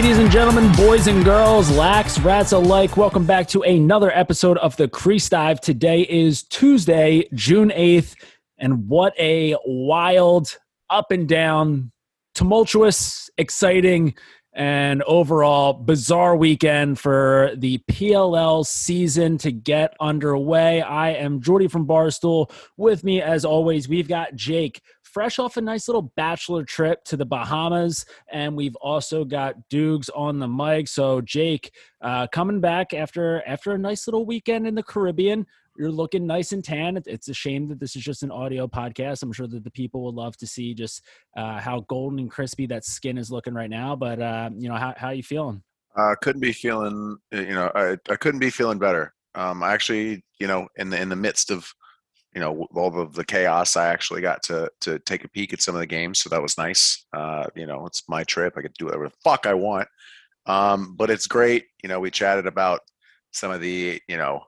Ladies and gentlemen, boys and girls, lax rats alike, welcome back to another episode of the Crease Dive. Today is Tuesday, June 8th, and what a wild, up and down, tumultuous, exciting, and overall bizarre weekend for the PLL season to get underway. I am Jordy from Barstool. With me, as always, we've got Jake, fresh off a nice little bachelor trip to the Bahamas, and we've also got Dukes on the mic. So, Jake, uh, coming back after after a nice little weekend in the Caribbean you're looking nice and tan. It's a shame that this is just an audio podcast. I'm sure that the people would love to see just uh, how golden and crispy that skin is looking right now. But uh, you know, how how are you feeling? Uh, couldn't be feeling. You know, I, I couldn't be feeling better. Um, I actually, you know, in the in the midst of you know all of the chaos, I actually got to to take a peek at some of the games, so that was nice. Uh, you know, it's my trip. I to do whatever the fuck I want. Um, but it's great. You know, we chatted about some of the you know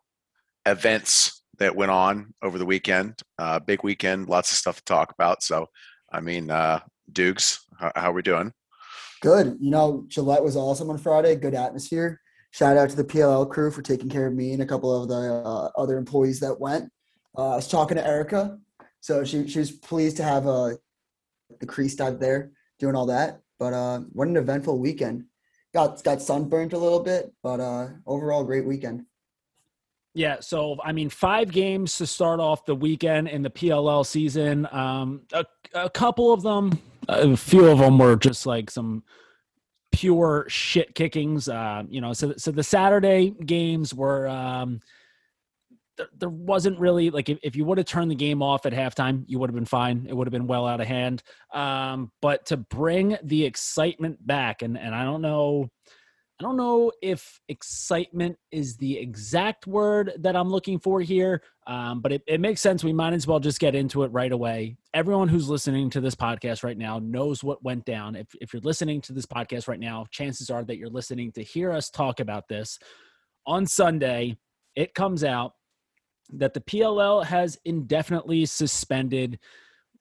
events that went on over the weekend. Uh, big weekend, lots of stuff to talk about. So, I mean, uh, Dukes, how, how are we doing? Good. You know, Gillette was awesome on Friday. Good atmosphere. Shout out to the PLL crew for taking care of me and a couple of the uh, other employees that went. Uh, I was talking to Erica, so she she was pleased to have uh, the crease dive there, doing all that. But uh, what an eventful weekend! Got got sunburnt a little bit, but uh, overall great weekend. Yeah, so I mean, five games to start off the weekend in the PLL season. Um, a, a couple of them, a few of them were just like some pure shit kickings. Uh, you know, so so the Saturday games were. Um, there, wasn't really like if, if you would have turned the game off at halftime, you would have been fine. It would have been well out of hand. Um, but to bring the excitement back, and and I don't know I don't know if excitement is the exact word that I'm looking for here, um, but it, it makes sense. We might as well just get into it right away. Everyone who's listening to this podcast right now knows what went down. If, if you're listening to this podcast right now, chances are that you're listening to hear us talk about this. On Sunday, it comes out that the PLL has indefinitely suspended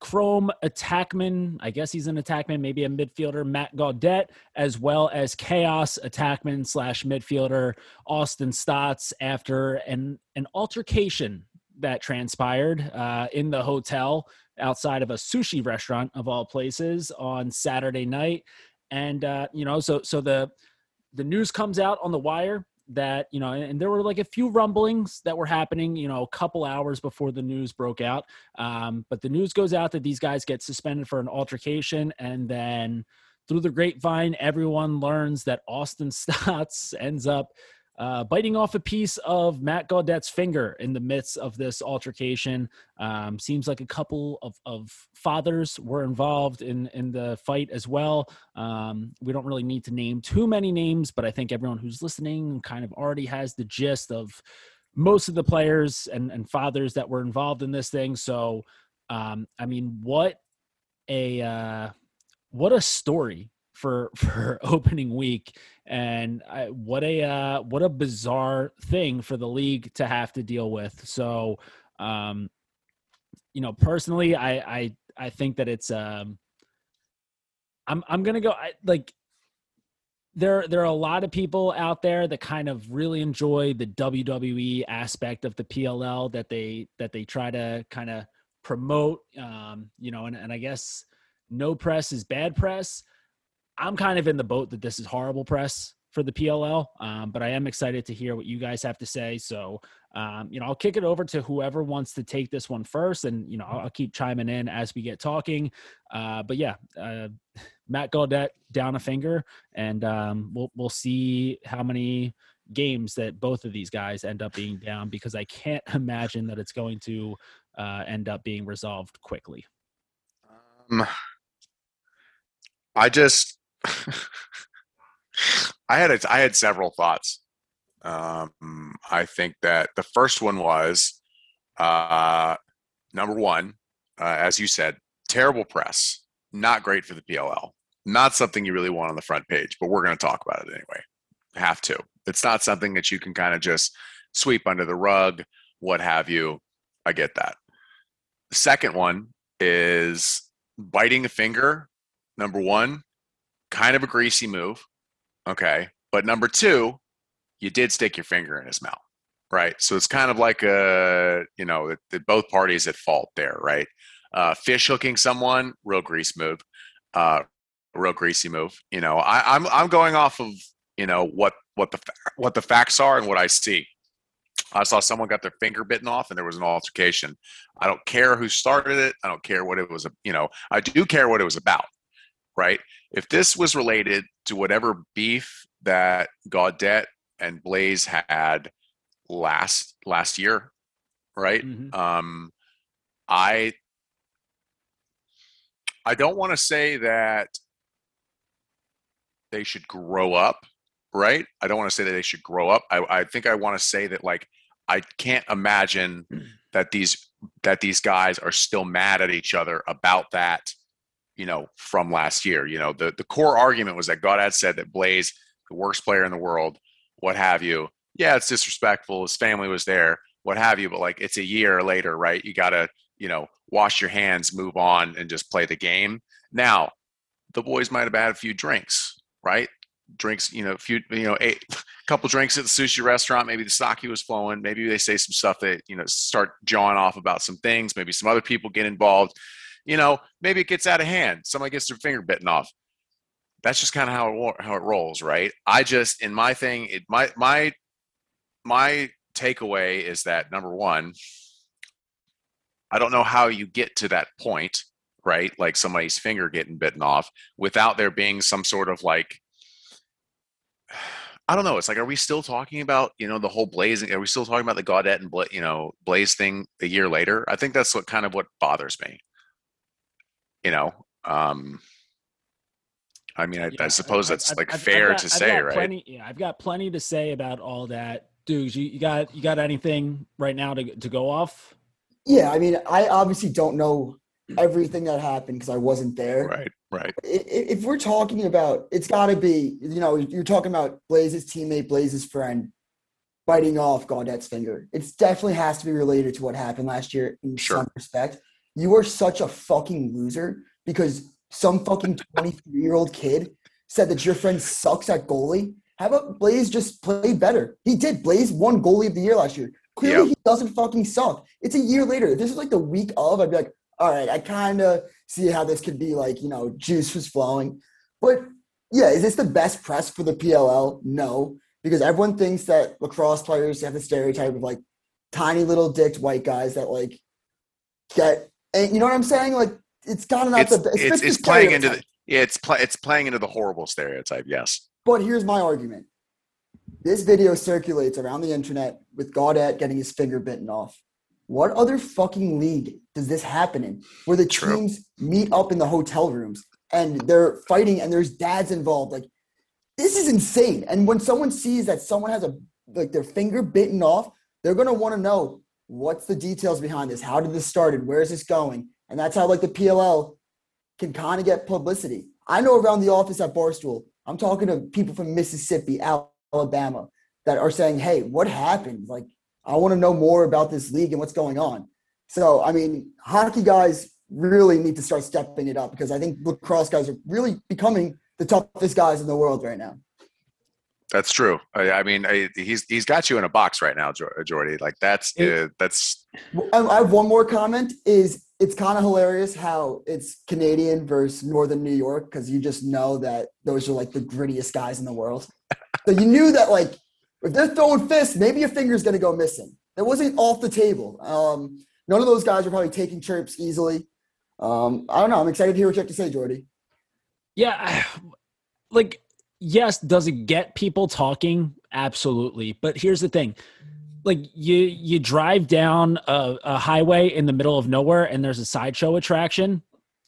Chrome attackman, I guess he's an attackman, maybe a midfielder, Matt Gaudet, as well as Chaos attackman slash midfielder Austin Staats after an, an altercation that transpired uh, in the hotel outside of a sushi restaurant of all places on Saturday night. And uh, you know, so so the the news comes out on the wire that you know and there were like a few rumblings that were happening you know a couple hours before the news broke out. Um, but the news goes out that these guys get suspended for an altercation and then through the grapevine everyone learns that austin Staats ends up uh, biting off a piece of Matt Gaudet's finger in the midst of this altercation. Um, seems like a couple of, of fathers were involved in, in the fight as well. Um, we don't really need to name too many names, but I think everyone who's listening kind of already has the gist of most of the players and, and fathers that were involved in this thing. So, um, I mean, what a uh, what a story for for opening week and I, what a uh, what a bizarre thing for the league to have to deal with. So um you know personally i i i think that it's um i'm i'm gonna go I, like there there are a lot of people out there that kind of really enjoy the WWE aspect of the PLL that they that they try to kind of promote um you know and, and I guess no press is bad press I'm kind of in the boat that this is horrible press for the PLL, um, but I am excited to hear what you guys have to say. So, um, you know, I'll kick it over to whoever wants to take this one first, and you know, I'll, I'll keep chiming in as we get talking. Uh, but yeah, uh, Matt Gaudet down a finger, and um, we'll we'll see how many games that both of these guys end up being down because I can't imagine that it's going to uh, end up being resolved quickly. Um, I just I had a, I had several thoughts. Um, I think that the first one was uh, number one, uh, as you said, terrible press, not great for the PLL, not something you really want on the front page. But we're going to talk about it anyway. Have to. It's not something that you can kind of just sweep under the rug, what have you. I get that. Second one is biting a finger number one, kind of a greasy move. Okay. But number two, you did stick your finger in his mouth. Right. So it's kind of like a, you know, that, both parties at fault there. Right. Uh, fish hooking someone, real grease move. Uh, real greasy move. You know, I, I'm I'm going off of you know what what the what the facts are and what I see. I saw someone got their finger bitten off and there was an altercation. I don't care who started it. I don't care what it was. You know, I do care what it was about. Right. If this was related to whatever beef that Gaudet and Blaze had last last year, right? Mhm. Um, I I don't want to say that they should grow up, right? I don't want to say that they should grow up. I, I think I want to say that like I can't imagine that these that these guys are still mad at each other about that, you know, from last year. You know, the the core argument was that Gaudet had said that Blaze, the worst player in the world, what have you. Yeah, it's disrespectful. His family was there, what have you. But like, it's a year later, right? You gotta, you know, wash your hands, move on, and just play the game. Now, the boys might have had a few drinks, right? Drinks, you know, a few, you know, a couple drinks at the sushi restaurant. Maybe the sake was flowing. Maybe they say some stuff that you know start jawing off about some things. Maybe some other people get involved. You know, maybe it gets out of hand. Somebody gets their finger bitten off. That's just kind of how it how it rolls, right? I just in my thing, it my my my takeaway is that number one, I don't know how you get to that point, right? Like somebody's finger getting bitten off without there being some sort of like I don't know. It's like, are we still talking about you know the whole blazing? Are we still talking about the Gaudet and you know Blaze thing a year later? I think that's what kind of what bothers me. You know, um, I mean, I, I suppose I- that's I've- like I've- I've fair got- to I've say, right? Plenty, yeah, I've got plenty to say about all that. Dudes, you, you got you got anything right now to to go off? Yeah, I mean, I obviously don't know everything that happened because I wasn't there. Right, right. I- i- If we're talking about, it's got to be, you know, you're talking about Blaze's teammate, Blaze's friend biting off Gaudet's finger. It definitely has to be related to what happened last year in Sure. some respect. You are such a fucking loser because some fucking 23 year old kid said that your friend sucks at goalie. How about Blaze just play better? He did. Blaze won goalie of the year last year. Clearly, he doesn't fucking suck. It's a year later. If this is like the week of, I'd be like, all right, I kind of see how this could be like, you know, juice was flowing. But yeah, is this the best press for the PLL? No, because everyone thinks that lacrosse players have the stereotype of like tiny little dicked white guys that like get, and you know what I'm saying? Like it's kind of not It's the it's, fits it's playing into the yeah, it's pl- it's playing into the horrible stereotype. Yes. But here's my argument. This video circulates around the internet with Gaudet getting his finger bitten off. What other fucking league does this happen in where the True. teams meet up in the hotel rooms and they're fighting and there's dads involved? Like, this is insane. And when someone sees that someone has a like their finger bitten off, they're gonna want to know what's the details behind this? How did this started? Where is this going? And that's how like the PLL can kind of get publicity. I know around the office at Barstool, I'm talking to people from Mississippi, Alabama, that are saying, "Hey, what happened? Like, I want to know more about this league and what's going on." So, I mean, hockey guys really need to start stepping it up because I think lacrosse guys are really becoming the toughest guys in the world right now. That's true. I, I mean, I, he's he's got you in a box right now, Jordy. Like that's It- uh, that's I I have one more comment. Is it's kind of hilarious how it's Canadian versus Northern New York because you just know that those are like the grittiest guys in the world. so you knew that like if they're throwing fists, maybe your finger's gonna go missing. That wasn't off the table. Um, none of those guys are probably taking trips easily. Um, I don't know. I'm excited to hear what you have to say, Jordy. Yeah, I- like yes, does it get people talking? Absolutely. But here's the thing. Like you you drive down a, a highway in the middle of nowhere and there's a sideshow attraction,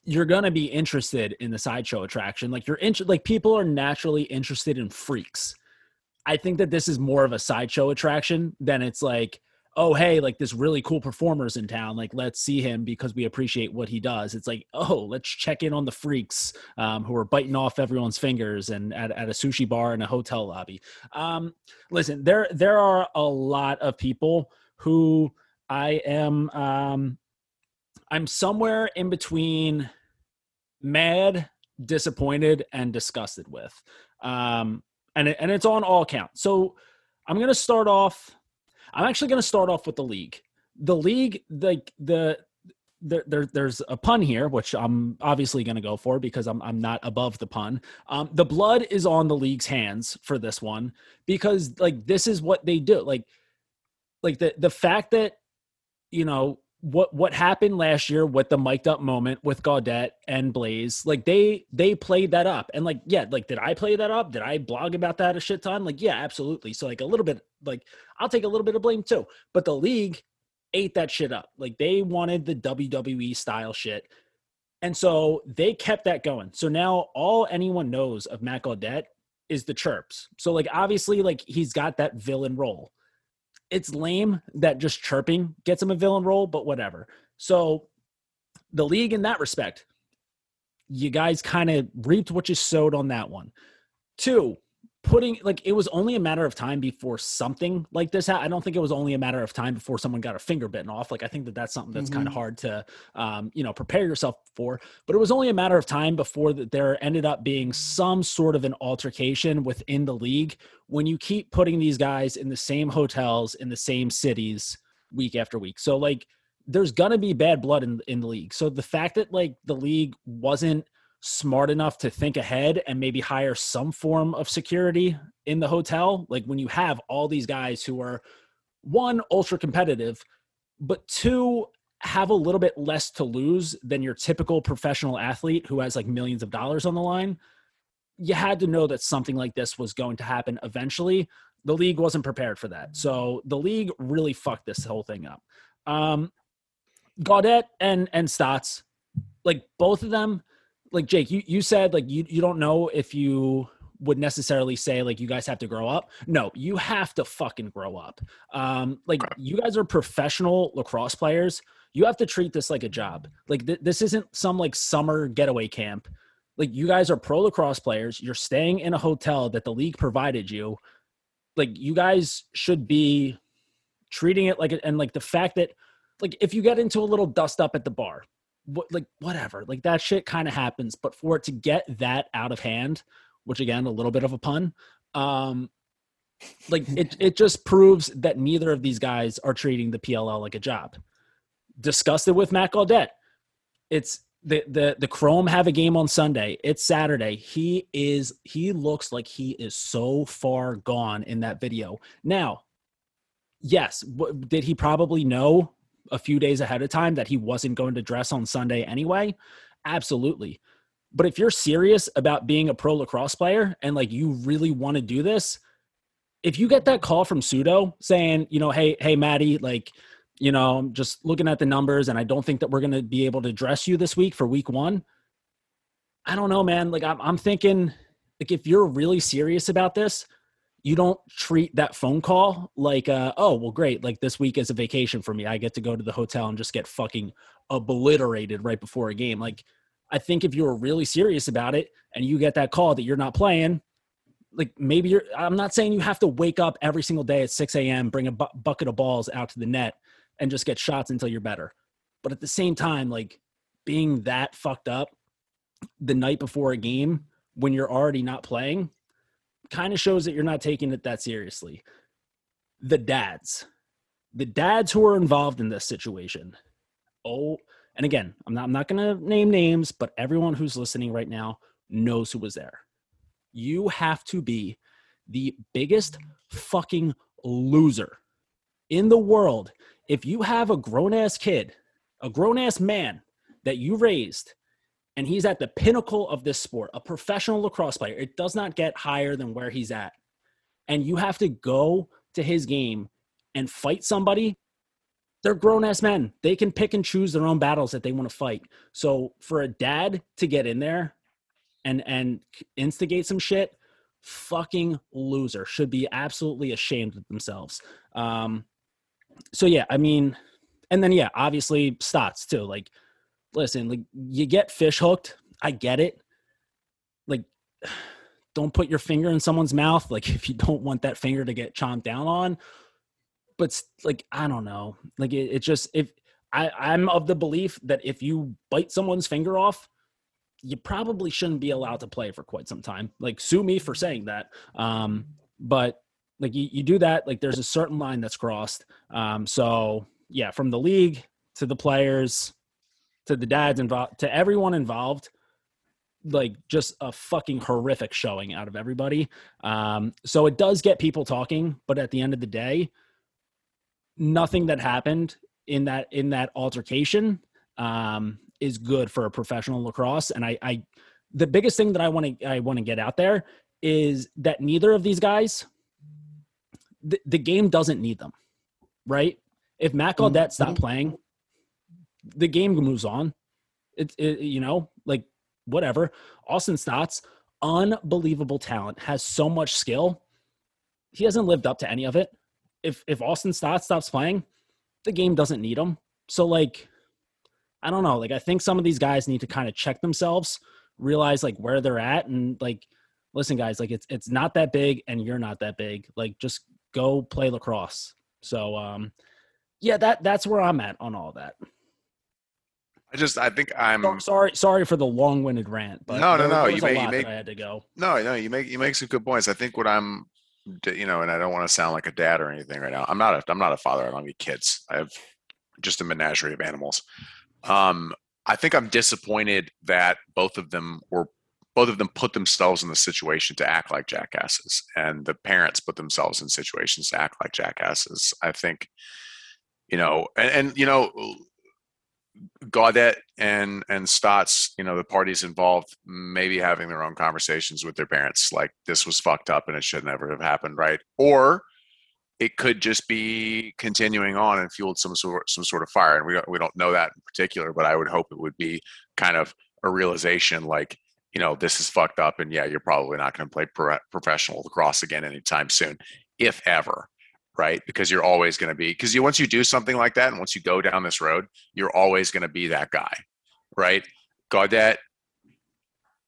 you're gonna be interested in the sideshow attraction. Like you're inter- like people are naturally interested in freaks. I think that this is more of a sideshow attraction than it's like, oh hey, like this really cool performer's in town. Like let's see him because we appreciate what he does. It's like, oh, let's check in on the freaks um, who are biting off everyone's fingers and at, at a sushi bar in a hotel lobby. Um, listen, there there are a lot of people who I am um, I'm somewhere in between mad disappointed and disgusted with. Um, and and it's on all counts. So I'm going to start off. I'm actually going to start off with the league. The league, like the, the there, there's a pun here, which I'm obviously going to go for because I'm I'm not above the pun. Um, the blood is on the league's hands for this one because like this is what they do. Like, like the the fact that you know what what happened last year with the mic'd up moment with Gaudet and Blaze, like they they played that up. And like, yeah, like did I play that up? Did I blog about that a shit ton? Like, yeah, absolutely. So like a little bit like I'll take a little bit of blame too. But the league ate that shit up. Like they wanted the WWE style shit. And so they kept that going. So now all anyone knows of Matt Gaudet is the chirps. So like obviously like he's got that villain role it's lame that just chirping gets him a villain role, but whatever. So the league in that respect, you guys kind of reaped what you sowed on that one. Two, putting like it was only a matter of time before something like this happened. I don't think it was only a matter of time before someone got a finger bitten off. Like I think that that's something that's mm-hmm. kind of hard to, um, you know, prepare yourself for. But it was only a matter of time before that there ended up being some sort of an altercation within the league when you keep putting these guys in the same hotels in the same cities week after week. So like, there's gonna be bad blood in in the league. So the fact that like the league wasn't smart enough to think ahead and maybe hire some form of security in the hotel. Like when you have all these guys who are one ultra competitive but two have a little bit less to lose than your typical professional athlete who has like millions of dollars on the line you had to know that something like this was going to happen eventually. The league wasn't prepared for that. So the league really fucked this whole thing up. Um Gaudet and and Staats like both of them like Jake, you you said like you you don't know if you would necessarily say like you guys have to grow up. No, you have to fucking grow up. Um, like you guys are professional lacrosse players. You have to treat this like a job. Like th- this isn't some like summer getaway camp. Like you guys are pro lacrosse players. You're staying in a hotel that the league provided you. Like you guys should be treating it like and like the fact that like if you get into a little dust up at the bar, what like whatever like that shit kind of happens but for it to get that out of hand which again a little bit of a pun um like it it just proves that neither of these guys are treating the PLL like a job disgusted with Matt Gaudet it's the the the Chrome have a game on Sunday. It's Saturday. He is he looks like he is so far gone in that video. Now, yes, did he probably know a few days ahead of time that he wasn't going to dress on Sunday anyway? Absolutely. But if you're serious about being a pro lacrosse player and like you really want to do this, if you get that call from Pseudo saying, you know, hey, hey, Maddie, like, you know, I'm just looking at the numbers and I don't think that we're going to be able to dress you this week for week one. I don't know, man. Like, I'm, I'm thinking, like, if you're really serious about this, you don't treat that phone call like uh, oh well great like this week is a vacation for me. I get to go to the hotel and just get fucking obliterated right before a game. Like i think if you were really serious about it and you get that call that you're not playing like maybe you're i'm not saying you have to wake up every single day at 6 a.m bring a bu- bucket of balls out to the net and just get shots until you're better. But at the same time like being that fucked up the night before a game when you're already not playing kind of shows that you're not taking it that seriously. The dads, the dads who are involved in this situation. Oh, and again, I'm not, I'm not going to name names, but everyone who's listening right now knows who was there. You have to be the biggest fucking loser in the world if you have a grown ass kid, a grown ass man that you raised and he's at the pinnacle of this sport, a professional lacrosse player. It does not get higher than where he's at. And you have to go to his game and fight somebody. They're grown ass men. They can pick and choose their own battles that they want to fight. So for a dad to get in there and and instigate some shit, fucking loser. Should be absolutely ashamed of themselves. Um so yeah, I mean, and then yeah, obviously Staats too. Like listen, like you get fish hooked. I get it. Like, don't put your finger in someone's mouth. Like, if you don't want that finger to get chomped down on. But like, I don't know. Like, it, it just if I I'm of the belief that if you bite someone's finger off, you probably shouldn't be allowed to play for quite some time. Like sue me for saying that. Um, but like you, you do that, like there's a certain line that's crossed. Um, so yeah, from the league to the players to the dads involved to everyone involved, like just a fucking horrific showing out of everybody. Um, so it does get people talking, but at the end of the day, nothing that happened in that in that altercation um, is good for a professional lacrosse. And I, I the biggest thing that I want to I want to get out there is that neither of these guys, the, the game doesn't need them, right? If Matt Gaudet mm-hmm. stopped playing, the game moves on. It's it, you know like whatever. Austin Staats, unbelievable talent, has so much skill. He hasn't lived up to any of it. If if Austin Staats stops playing, the game doesn't need him. So like, I don't know. Like I think some of these guys need to kind of check themselves, realize like where they're at, and like, listen, guys, like it's it's not that big, and you're not that big. Like just go play lacrosse. So um, yeah, that that's where I'm at on all that. I just I think I'm sorry sorry for the long-winded rant, but no no no you make, you make I had to go. No no you make you make some good points. I think what I'm you know, and I don't want to sound like a dad or anything right now. I'm not a I'm not a father. I don't have kids. I have just a menagerie of animals. Um, I think I'm disappointed that both of them were both of them put themselves in the situation to act like jackasses, and the parents put themselves in situations to act like jackasses. I think, you know, and, and you know, Gaudet and and Staats, you know, the parties involved, maybe having their own conversations with their parents, like this was fucked up and it should never have happened, right? Or it could just be continuing on and fueled some sort some sort of fire, and we don't we don't know that in particular, but I would hope it would be kind of a realization, like you know, this is fucked up, and yeah, you're probably not going to play pro- professional lacrosse again anytime soon, if ever right? Because you're always going to be because you once you do something like that, and once you go down this road, you're always going to be that guy, right? Gaudet,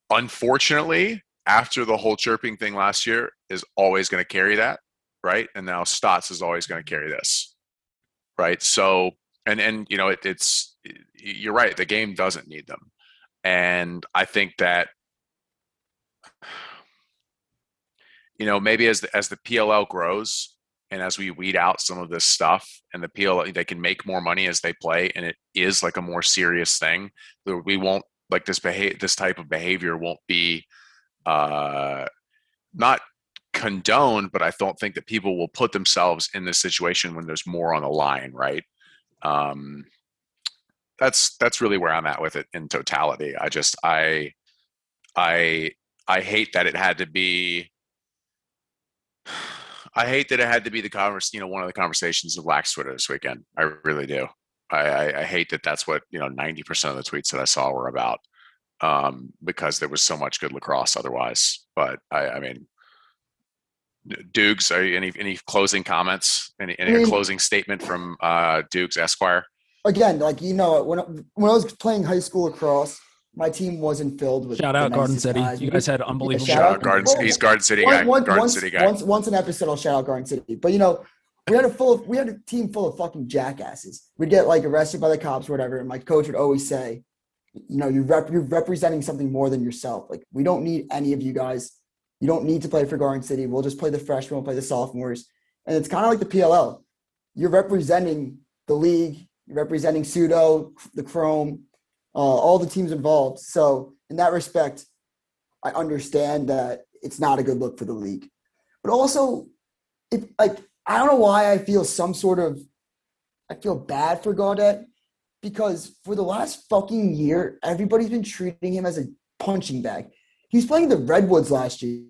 unfortunately, after the whole chirping thing last year, is always going to carry that, right? And now Staats is always going to carry this, right? So, and and you know, it, it's you're right. The game doesn't need them, and I think that you know maybe as the, as the PLL grows and as we weed out some of this stuff and the PL they can make more money as they play and it is like a more serious thing we won't like this behavior. this type of behavior won't be uh not condoned but i don't think that people will put themselves in this situation when there's more on the line right um that's that's really where i'm at with it in totality i just i i i hate that it had to be I hate that it had to be the converse, you know, one of the conversations of Lax Twitter this weekend. I really do. I, I, I hate that that's what you know ninety percent of the tweets that I saw were about, um, because there was so much good lacrosse otherwise. But I, I mean, Dukes, are any any closing comments? Any, any I mean, closing statement from uh, Dukes Esquire? Again, like you know, when when I was playing high school lacrosse, my team wasn't filled with shout out Garden City. Guys. You guys had unbelievable. Yeah, shout, out Garden. Well, he's Garden City guy. Once, Garden once, City guy. Once, once an episode, I'll shout out Garden City. But you know, we had a full of, we had a team full of fucking jackasses. We'd get like arrested by the cops or whatever, and my coach would always say, you know, you're rep- you're representing something more than yourself. Like we don't need any of you guys. You don't need to play for Garden City. We'll just play the freshmen. We'll play the sophomores, and it's kind of like the PLL. You're representing the league. You're representing Pseudo, the Chrome, uh, all the teams involved. So in that respect, I understand that it's not a good look for the league. But also, it like I don't know why I feel some sort of I feel bad for Gaudet because for the last fucking year, everybody's been treating him as a punching bag. He was playing the Redwoods last year,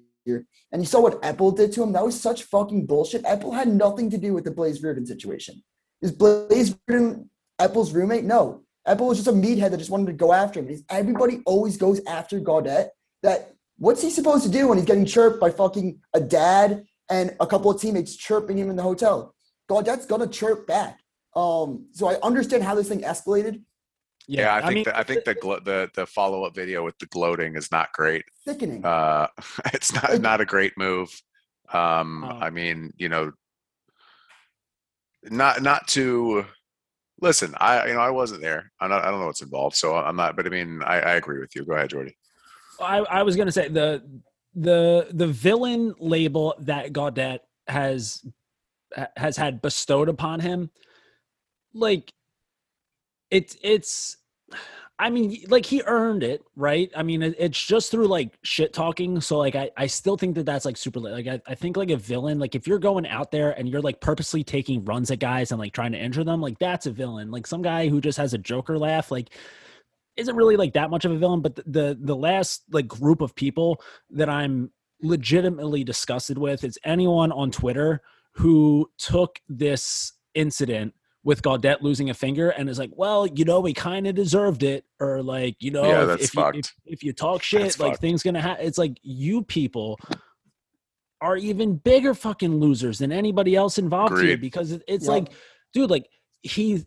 and you saw what Epple did to him. That was such fucking bullshit. Epple had nothing to do with the Blaze Riorden situation. Is Blaze Riorden Epple's roommate? No. Epple was just a meathead that just wanted to go after him. Everybody always goes after Gaudet. That what's he supposed to do when he's getting chirped by fucking a dad and a couple of teammates chirping him in the hotel? Gaudet's gonna chirp back. Um, so I understand how this thing escalated. Yeah, yeah I, I, think mean, the, I think the the the follow up video with the gloating is not great. Sickening. Uh, it's not it, not a great move. Um, uh, I mean, you know, not not to listen, I you know I wasn't there. I'm not, I don't know what's involved, so I'm not. But I mean, I, I agree with you. Go ahead, Jordy. I, I was gonna say the the the villain label that Gaudet has has had bestowed upon him, like it's it's I mean, like he earned it, right? I mean, it's just through like shit talking. So like, I, I still think that that's like super Like, I, I think like a villain, like if you're going out there and you're like purposely taking runs at guys and like trying to injure them, like that's a villain. Like some guy who just has a Joker laugh, like isn't really like that much of a villain. But the the, the last like group of people that I'm legitimately disgusted with is anyone on Twitter who took this incident with Gaudet losing a finger and is like, well, you know, we kind of deserved it, or like, you know, yeah, if, if, you, if, if, you talk shit, that's like fucked. things gonna happen. It's like you people are even bigger fucking losers than anybody else involved Agreed. here because it's like, dude, like he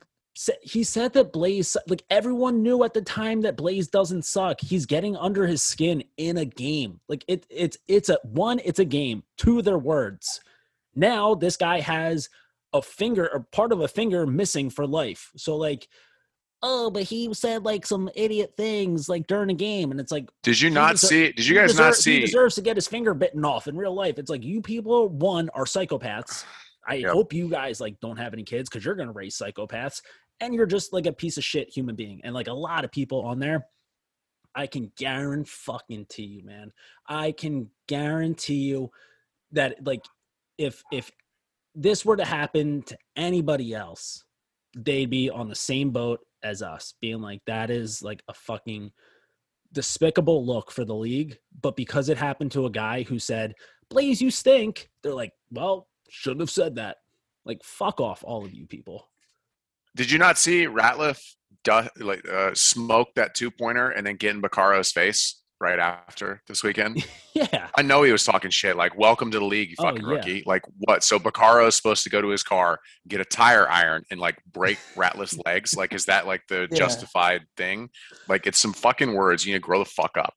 he said that Blaze, like everyone knew at the time that Blaze doesn't suck. He's getting under his skin in a game. Like it, it's it's a one, it's a game. Two, their words. Now this guy has a finger or part of a finger missing for life. So like, oh, but he said like some idiot things like during a game, and it's like, did you not see? Did you guys not see? He deserves to get his finger bitten off in real life. It's like you people, one, are psychopaths. I yep. hope you guys like don't have any kids because you're gonna raise psychopaths, and you're just like a piece of shit human being. And like a lot of people on there, I can guarantee to you, man. I can guarantee you that like if if this were to happen to anybody else, they'd be on the same boat as us, being like, that is like a fucking despicable look for the league. But because it happened to a guy who said, Blaze, you stink, they're like, well, shouldn't have said that. Like, fuck off, all of you people. Did you not see Ratliff like uh, smoke that two pointer and then get in Baccaro's face? Right after this weekend. yeah. I know he was talking shit like, welcome to the league, you oh, fucking oh, yeah. rookie. Like, what? So is supposed to go to his car, get a tire iron, and like break Ratliff's legs? Like, is that like the yeah. justified thing? Like, it's some fucking words. You need to grow the fuck up.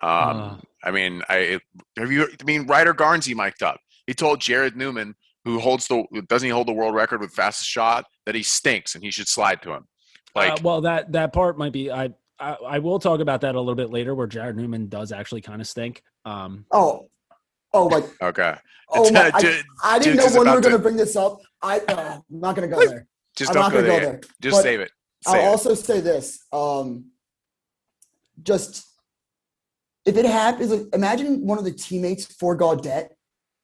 Um, uh. I mean, I have you, I mean, Ryder Garnsey mic'd up. He told Jared Newman, who holds the, doesn't he hold the world record with fastest shot, that he stinks and he should slide to him. Uh, like, uh, well, that that part might be. I I, I, will talk about that a little bit later, where Jared Newman does actually kind of stink. Um, oh, oh my. Okay. Oh my, I, I didn't know when we were going to bring this up. I, uh, I'm not going to go there. Just I'm don't go, there. go, there. Just but save it. I'll it. also say this. Um, just if it happens, like, imagine one of the teammates for Gaudet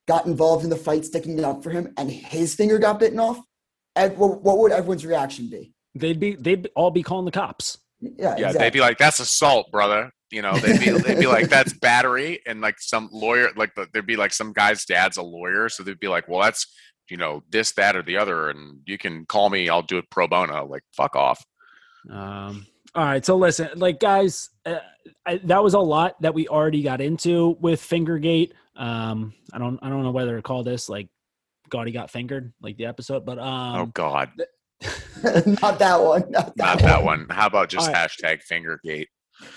got involved in the fight, sticking it up for him, and his finger got bitten off. What would everyone's reaction be? They'd be they'd all be calling the cops. Yeah, yeah. Exactly. They'd be like, "That's assault, brother." You know, they'd be they'd be like, "That's battery," and like some lawyer, like there'd be like some guy's dad's a lawyer, so they'd be like, "Well, that's you know this, that, or the other," and you can call me, I'll do it pro bono. Like, fuck off. Um. All right, so listen, like guys, uh, I, that was a lot that we already got into with Fingergate. Um, I don't, I don't know whether to call this like Gaudy got fingered, like the episode, but um, oh god, th- not that one. Not that, not one. that one. How about just right. hashtag fingergate?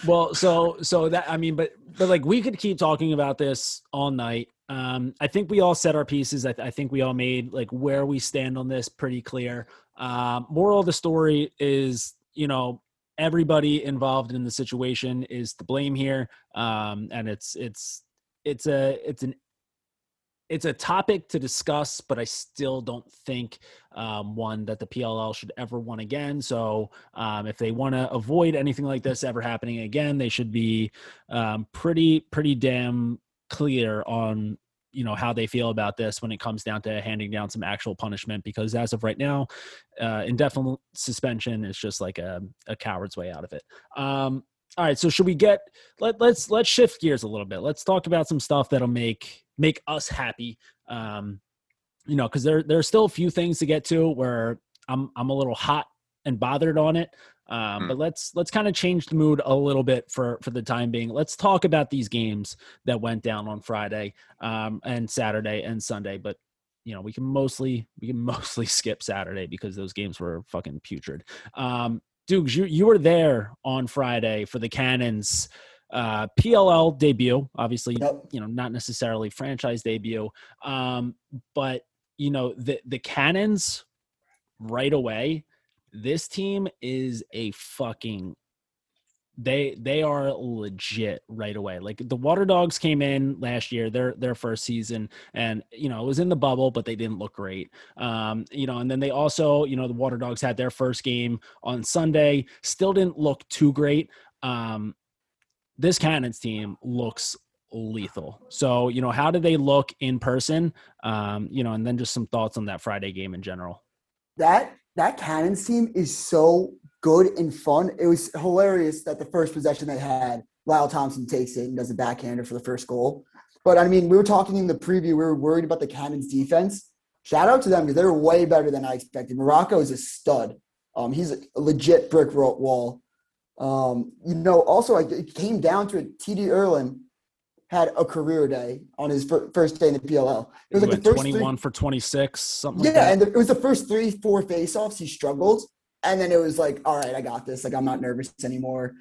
Well, so so that I mean, but but like we could keep talking about this all night. Um, I think we all set our pieces. I, th- I think we all made like where we stand on this pretty clear. Um, moral of the story is, you know, everybody involved in the situation is to blame here, um, and it's it's it's a it's an it's a topic to discuss, but I still don't think um, one that the PLL should ever win again. So um, if they want to avoid anything like this ever happening again, they should be um, pretty pretty damn clear on you know how they feel about this when it comes down to handing down some actual punishment because as of right now uh, indefinite suspension is just like a, a coward's way out of it um, all right so should we get let, let's let's shift gears a little bit let's talk about some stuff that'll make make us happy. Um, you know, because there there's still a few things to get to where I'm I'm a little hot and bothered on it. Um, mm. But let's let's kind of change the mood a little bit for for the time being. Let's talk about these games that went down on Friday um, and Saturday and Sunday. But you know, we can mostly we can mostly skip Saturday because those games were fucking putrid. Um, Dukes, you you were there on Friday for the Cannons uh, PLL debut, obviously, yep. you know, not necessarily franchise debut, um, but you know, the the Cannons right away. This team is a fucking they they are legit right away. Like the Water Dogs came in last year, their their first season, and you know it was in the bubble, but they didn't look great. Um, you know, and then they also, you know, the Water Dogs had their first game on Sunday, still didn't look too great. Um, this Cannons team looks lethal. So, you know, how do they look in person? Um, you know, and then just some thoughts on that Friday game in general. That that Cannons team is so good and fun. It was hilarious that the first possession they had, Lyle Thompson takes it and does a backhander for the first goal. But I mean, we were talking in the preview, we were worried about the Cannons defense. Shout out to them because they're way better than I expected. Morocco is a stud. Um, he's a legit brick wall. Um, you know, also it came down to it. TD Ierlan had a career day on his first day in the PLL. It was like the first 21 three, for 26, something yeah, like and the, it was the first three, four faceoffs he struggled. And then it was like, all right, I got this. Like, I'm not nervous anymore.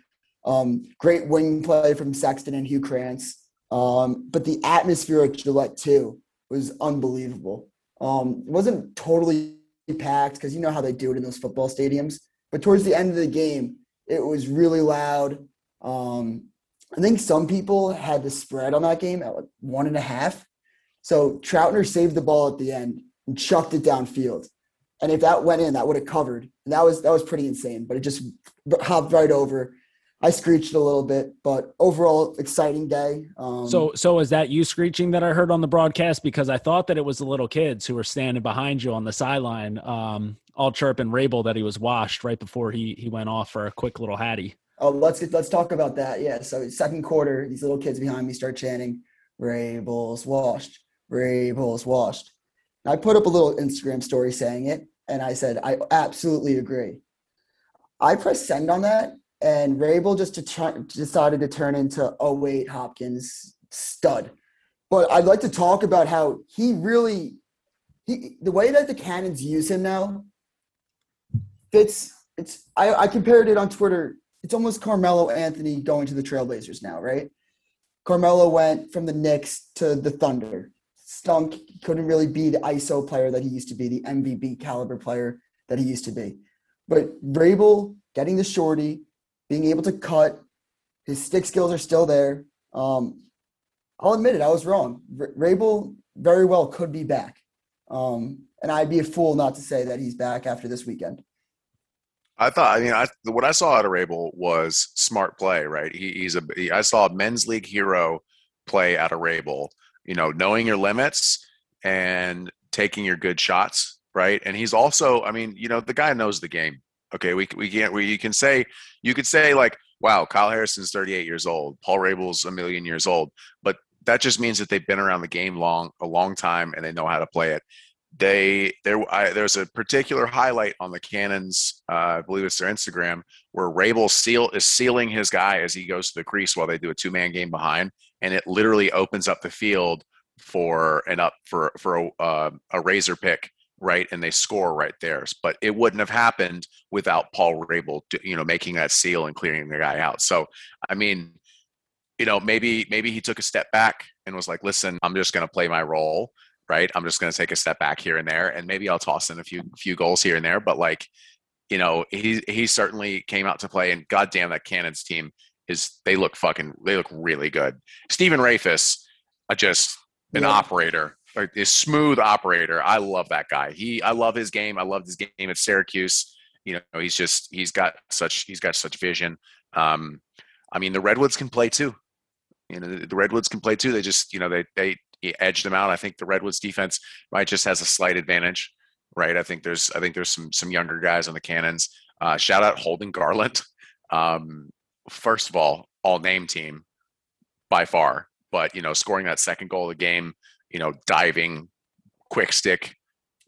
Um, great wing play from Sexton and Hugh Krantz. Um, but the atmosphere at Gillette, too, was unbelievable. Um, it wasn't totally packed because you know how they do it in those football stadiums. But towards the end of the game, it was really loud. Um, I think some people had the spread on that game at like one and a half. So Troutner saved the ball at the end and chucked it downfield. And if that went in, that would have covered. And that was that was pretty insane. But it just hopped right over. I screeched a little bit, but overall exciting day. Um, so, so is that you screeching that I heard on the broadcast? Because I thought that it was the little kids who were standing behind you on the sideline, um, all chirping Rabil that he was washed right before he he went off for a quick little hattie. Oh, let's let's talk about that. Yeah. So second quarter, these little kids behind me start chanting, "Rabil's washed, Rabil's washed." I put up a little Instagram story saying it, and I said, I absolutely agree. I pressed send on that, and Rabil just to try, decided to turn into oh wait Hopkins stud. But I'd like to talk about how he really he the way that the Cannons use him now fits. It's I, I compared it on Twitter. It's almost Carmelo Anthony going to the Trailblazers now, right? Carmelo went from the Knicks to the Thunder stunk. Couldn't really be the ISO player that he used to be, the MVP caliber player that he used to be. But Rabil getting the shorty, being able to cut, his stick skills are still there. Um, I'll admit it, I was wrong. R- Rabil very well could be back. Um, and I'd be a fool not to say that he's back after this weekend. I thought, I mean, I, what I saw out of Rabil was smart play, right? He, he's a, he, I saw a men's league hero play out of Rabil you know, knowing your limits and taking your good shots, right? And he's also, I mean, you know, the guy knows the game. Okay, we we can't we you can say you could say like, wow, Kyle Harrison's 38 years old, Paul Rabil's a million years old, but that just means that they've been around the game long a long time and they know how to play it. They there I, there's a particular highlight on the Cannons, uh, I believe it's their Instagram, where Rabil seal is sealing his guy as he goes to the crease while they do a two man game behind, and it literally opens up the field for an up for for a, uh, a razor pick right and they score right there. But it wouldn't have happened without paul rabil you know making that seal and clearing the guy out. So i mean you know maybe maybe he took a step back and was like listen i'm just going to play my role right i'm just going to take a step back here and there and maybe i'll toss in a few few goals here and there but like you know he he certainly came out to play and goddamn that cannons team is they look fucking they look really good. Stephen Rehfuss, uh, just an yeah. operator, a smooth operator. I love that guy. He I love his game. I loved his game at Syracuse. You know, he's just he's got such he's got such vision. Um, I mean, the Redwoods can play too. You know, the Redwoods can play too. They just you know they they edged them out. I think the Redwoods defense might just has a slight advantage, right? I think there's I think there's some some younger guys on the Cannons. Uh, shout out Holden Garlent. Um, first of all, all name team by far. But you know, scoring that second goal of the game, you know, diving, quick stick,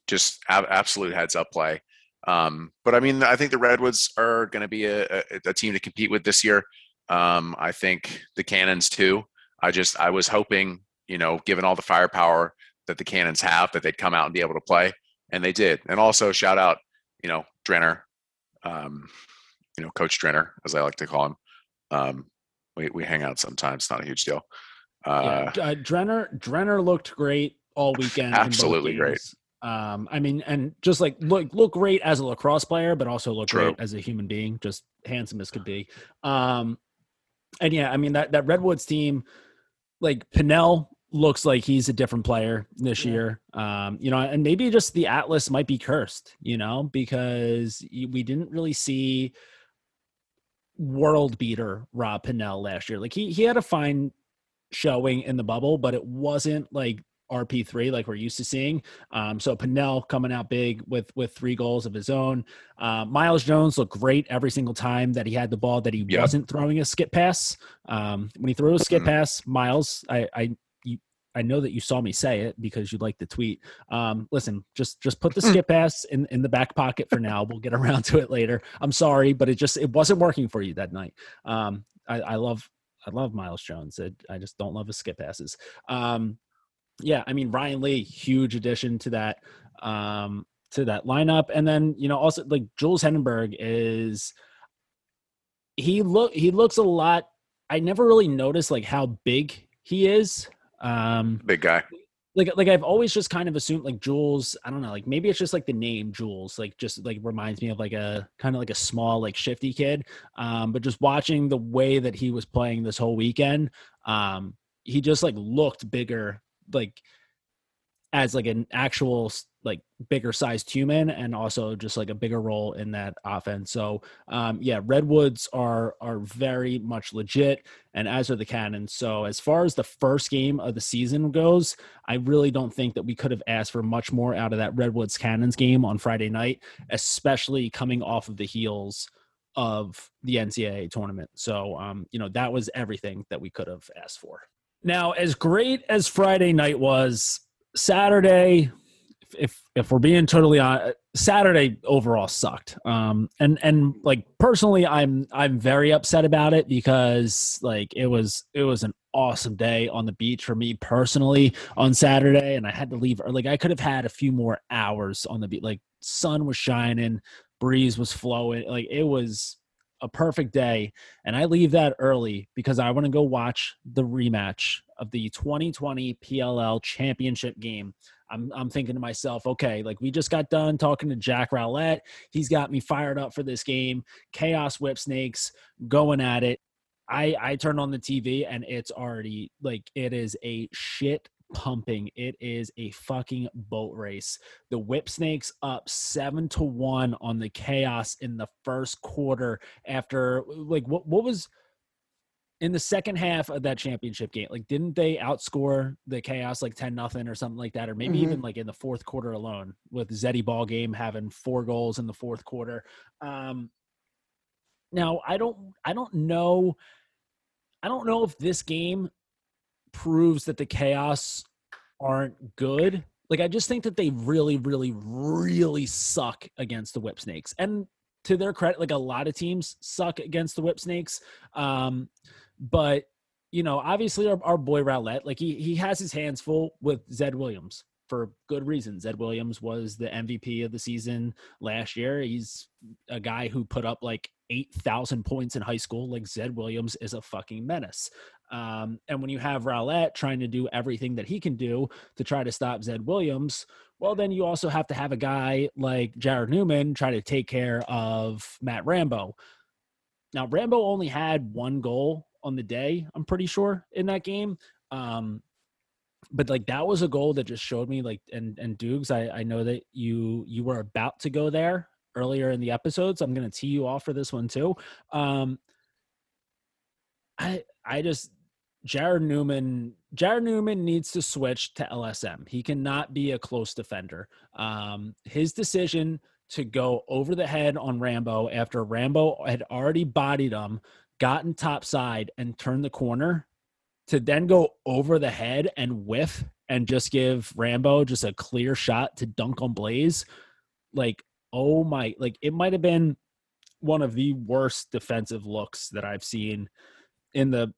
just absolute heads up play. Um, but I mean, I think the Redwoods are going to be a, a, a, team to compete with this year. Um, I think the Cannons too. I just I was hoping, you know, given all the firepower that the Cannons have, that they'd come out and be able to play, and they did. And also shout out, you know, Drenner, um, you know, Coach Drenner, as I like to call him. Um, we we hang out sometimes. Not a huge deal. Uh, yeah, uh, Drenner Drenner looked great all weekend. Absolutely great. Um, I mean, and just like look look great as a lacrosse player, but also look True. great as a human being, just handsome as could be. Um, and yeah, I mean that that Redwoods team, like Pinnell looks like he's a different player this Yeah. year. Um, you know, and maybe just the Atlas might be cursed, you know, because we didn't really see world beater Rob Pannell last year. Like he he had a fine showing in the bubble, but it wasn't like RP3 like we're used to seeing. Um, so Pannell coming out big with with three goals of his own. Uh, Miles Jones looked great every single time that he had the ball that he Yep. wasn't throwing a skip pass. Um, when he threw a skip Mhm. pass, Miles, I I I know that you saw me say it because you like the tweet. Um, listen, just just put the skip pass in in the back pocket for now. We'll get around to it later. I'm sorry, but it just it wasn't working for you that night. Um, I, I love I love Miles Jones. I, I just don't love his skip passes. Um, yeah, I mean Ryan Lee, huge addition to that um, to that lineup, and then you know also like Jules Heningburg is he look he looks a lot. I never really noticed like how big he is. Um, Big guy. like like I've always just kind of assumed like Jules, I don't know, like maybe it's just like the name Jules, like just like reminds me of like a kind of like a small like shifty kid. Um, but just watching the way that he was playing this whole weekend, um, he just like looked bigger, like as like an actual like bigger sized human and also just like a bigger role in that offense. So um yeah, Redwoods are are very much legit and as are the Cannons. So as far as the first game of the season goes, I really don't think that we could have asked for much more out of that Redwoods Cannons game on Friday night, especially coming off of the heels of the NCAA tournament. So um you know, that was everything that we could have asked for. Now, as great as Friday night was, Saturday, if if we're being totally on, Saturday overall sucked. Um, and and like personally, I'm I'm very upset about it because like it was it was an awesome day on the beach for me personally on Saturday, and I had to leave. Like I could have had a few more hours on the beach. Like sun was shining, breeze was flowing. Like it was a perfect day and I leave that early because I want to go watch the rematch of the 2020 PLL championship game. I'm, I'm thinking to myself, okay, like we just got done talking to Jack Rowlett. He's got me fired up for this game. Chaos Whip Snakes going at it. I, I turn on the TV and it's already like it is a shit pumping. It is a fucking boat race. The Whip Snakes up seven to one on the Chaos in the first quarter after like what what was in the second half of that championship game like didn't they outscore the chaos like 10 nothing or something like that or maybe Mhm. even like in the fourth quarter alone with zeddy ball game having four goals in the fourth quarter um now i don't i don't know i don't know if this game proves that the chaos aren't good like i just think that they really really really suck against the whip snakes and to their credit like a lot of teams suck against the whip snakes um but you know obviously our, our boy Rowlett like he he has his hands full with Zed Williams for good reason. Zed Williams was the MVP of the season last year. He's a guy who put up like 8,000 points in high school. Like Zed Williams is a fucking menace. Um, and when you have Rowlett trying to do everything that he can do to try to stop Zed Williams, well, then you also have to have a guy like Jared Newman try to take care of Matt Rambo. Now, Rambo only had one goal on the day, I'm pretty sure, in that game. Um, but like that was a goal that just showed me like and and Dukes, I, I know that you you were about to go there earlier in the episode, so I'm gonna tee you off for this one too. Um I I just Jared Newman Jared Newman needs to switch to LSM. He cannot be a close defender. Um his decision to go over the head on Rambo after Rambo had already bodied him, gotten top side and turned the corner to then go over the head and whiff and just give Rambo just a clear shot to dunk on Blaze. Like, oh my, like it might have been one of the worst defensive looks that I've seen in the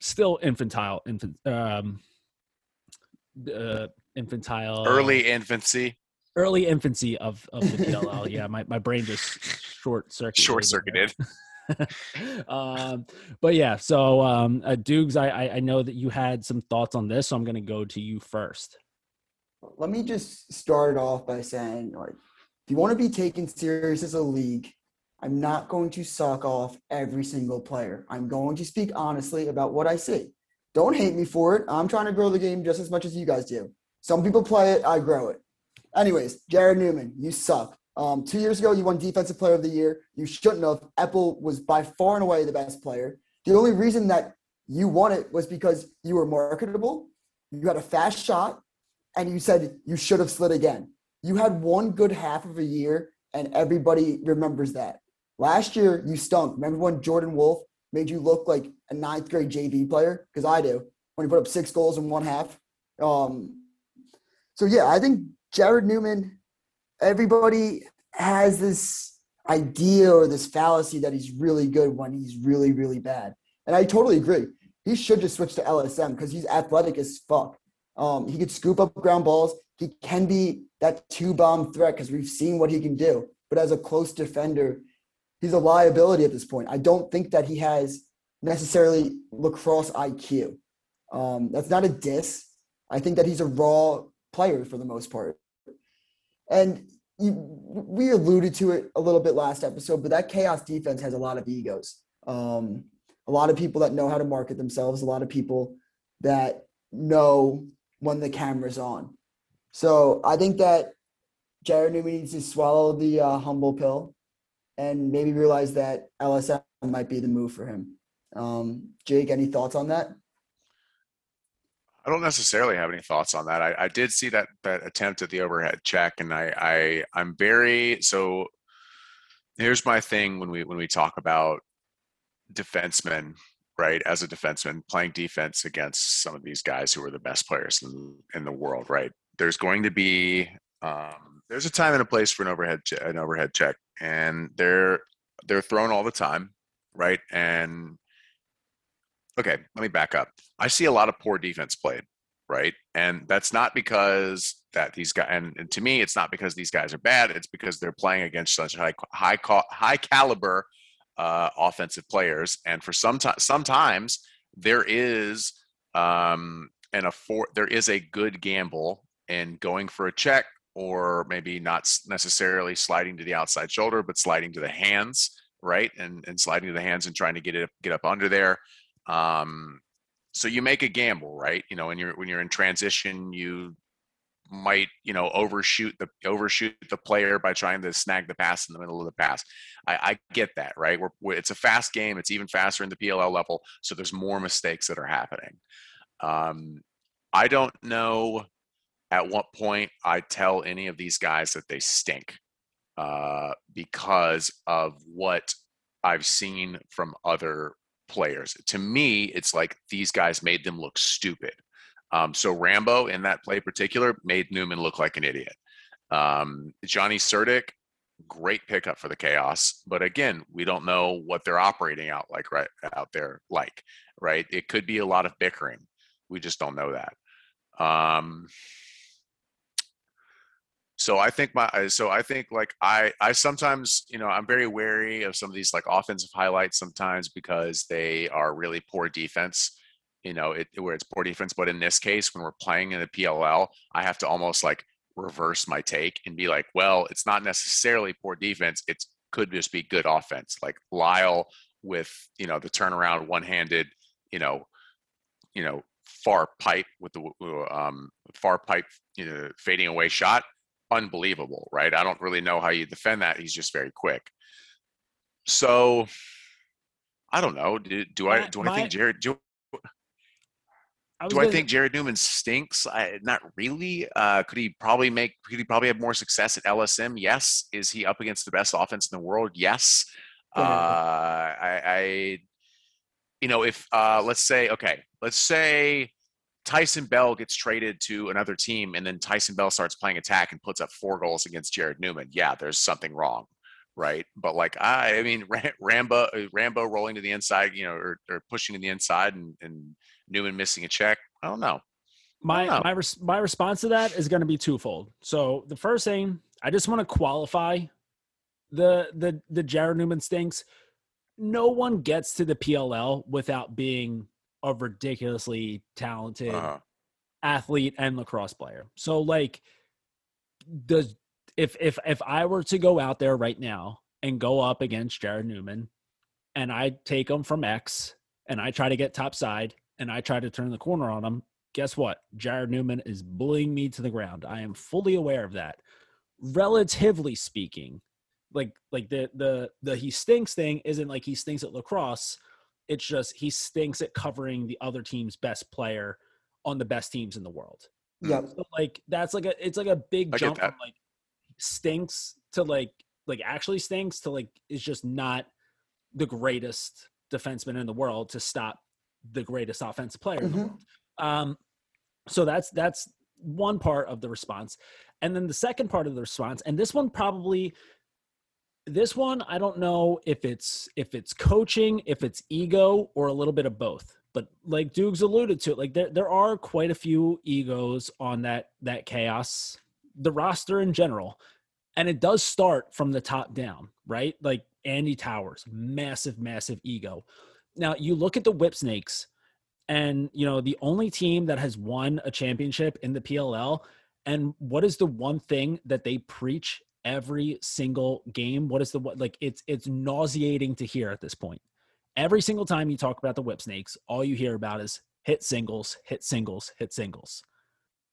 still infantile, infant, um, uh, infantile, Early infancy, early infancy of of the PLL. yeah, my, my brain just short circuited. short circuited. um, but yeah, so um, uh, Dukes, I, I I know that you had some thoughts on this, so I'm going to go to you first. let me just start it off by saying, like, if you want to be taken serious as a league, I'm not going to suck off every single player. I'm going to speak honestly about what I see. Don't hate me for it. I'm trying to grow the game just as much as you guys do. Some people play it, I grow it. Anyways, Jared Newman, you suck. Um, two years ago, you won Defensive Player of the Year. You shouldn't have. Epple was by far and away the best player. The only reason that you won it was because you were marketable, you had a fast shot, and you said you should have slid again. You had one good half of a year, and everybody remembers that. Last year, you stunk. Remember when Jordan Wolf made you look like a ninth grade JV player? Because I do. When he put up six goals in one half. Um, so yeah, I think Jared Newman. Everybody has this idea or this fallacy that he's really good when he's really really bad, and I totally agree. He should just switch to LSM because he's athletic as fuck. Um, he could scoop up ground balls. He can be that two bomb threat because we've seen what he can do. But as a close defender, he's a liability at this point. I don't think that he has necessarily lacrosse IQ. Um, that's not a diss. I think that he's a raw player for the most part. And you, we alluded to it a little bit last episode, but that chaos defense has a lot of egos. Um, a lot of people that know how to market themselves, a lot of people that know when the camera's on. So I think that Jared Newman needs to swallow the uh, humble pill and maybe realize that LSM might be the move for him. Um, Jake, any thoughts on that? I don't necessarily have any thoughts on that. I, I did see that that attempt at the overhead check, and I, I I'm very so. Here's my thing when we when we talk about defensemen, right? As a defenseman playing defense against some of these guys who are the best players in, in the world, right? There's going to be um, there's a time and a place for an overhead an overhead check, and they're they're thrown all the time, right? And okay, let me back up. I see a lot of poor defense played, right? And that's not because that these guys and, and to me, it's not because these guys are bad. It's because they're playing against such high high high caliber uh, offensive players, and for some time, sometimes there is um, an afford there is a good gamble in going for a check or maybe not necessarily sliding to the outside shoulder, but sliding to the hands, right? And and sliding to the hands and trying to get it get up under there. Um, so you make a gamble, right? You know, when you're when you're in transition, you might you know overshoot the overshoot the player by trying to snag the pass in the middle of the pass. I, I get that, right? We're, we're, it's a fast game. It's even faster in the PLL level, so there's more mistakes that are happening. Um, I don't know at what point I tell any of these guys that they stink uh, because of what I've seen from other players. To me, it's like these guys made them look stupid. Um, so Rambo in that play particular made Newman look like an idiot. Um, Johnny Surdick, great pickup for the chaos, but again, we don't know what they're operating out like right out there like. Right, it could be a lot of bickering. We just don't know that. Um, so I think my so I think like I I sometimes you know I'm very wary of some of these like offensive highlights sometimes because they are really poor defense you know it where it's poor defense. But in this case when we're playing in the PLL I have to almost like reverse my take and be like well it's not necessarily poor defense. It could just be good offense. Like Lyle with you know the turnaround one-handed you know you know far pipe with the um, far pipe you know fading away shot unbelievable, right? I don't really know how you defend that. He's just very quick. So I don't know. Do, do I do I think Jared do, I do I think Jared Newman stinks? I, not really. Uh, could he probably make? Could he probably have more success at LSM? Yes. Is he up against the best offense in the world? Yes. Uh, I, I, you know, if uh, let's say, okay, let's say Tyson Bell gets traded to another team, and then Tyson Bell starts playing attack and puts up four goals against Jared Newman. Yeah, there's something wrong, right? But like I, I mean, Rambo, uh, Rambo rolling to the inside, you know, or, or pushing to the inside, and, and Newman missing a check. I don't know. My don't know. my res- my response to that is going to be twofold. So the first thing, I just want to qualify the the the Jared Newman stinks. No one gets to the PLL without being a ridiculously talented uh-huh. athlete and lacrosse player. So like does if if if I were to go out there right now and go up against Jared Newman and I take him from X and I try to get top side and I try to turn the corner on him, guess what? Jared Newman is bullying me to the ground. I am fully aware of that. Relatively speaking, like like the the the he stinks thing isn't like he stinks at lacrosse. It's just he stinks at covering the other team's best player on the best teams in the world. Yeah. So like that's like a it's like a big I jump from like stinks to like like actually stinks to like is just not the greatest defenseman in the world to stop the greatest offensive player in the Mhm. world. Um so that's that's one part of the response. And then the second part of the response, and this one probably this one I don't know if it's if it's coaching, if it's ego, or a little bit of both. But like Dukes alluded to, it like there there are quite a few egos on that that chaos, the roster in general, and it does start from the top down, right? Like Andy Towers, massive, massive ego. Now you look at the Whip Snakes, and you know the only team that has won a championship in the PLL, and what is the one thing that they preach every single game? What is the what like it's it's nauseating to hear at this point. Every single time you talk about the Whip Snakes, all you hear about is hit singles, hit singles, hit singles.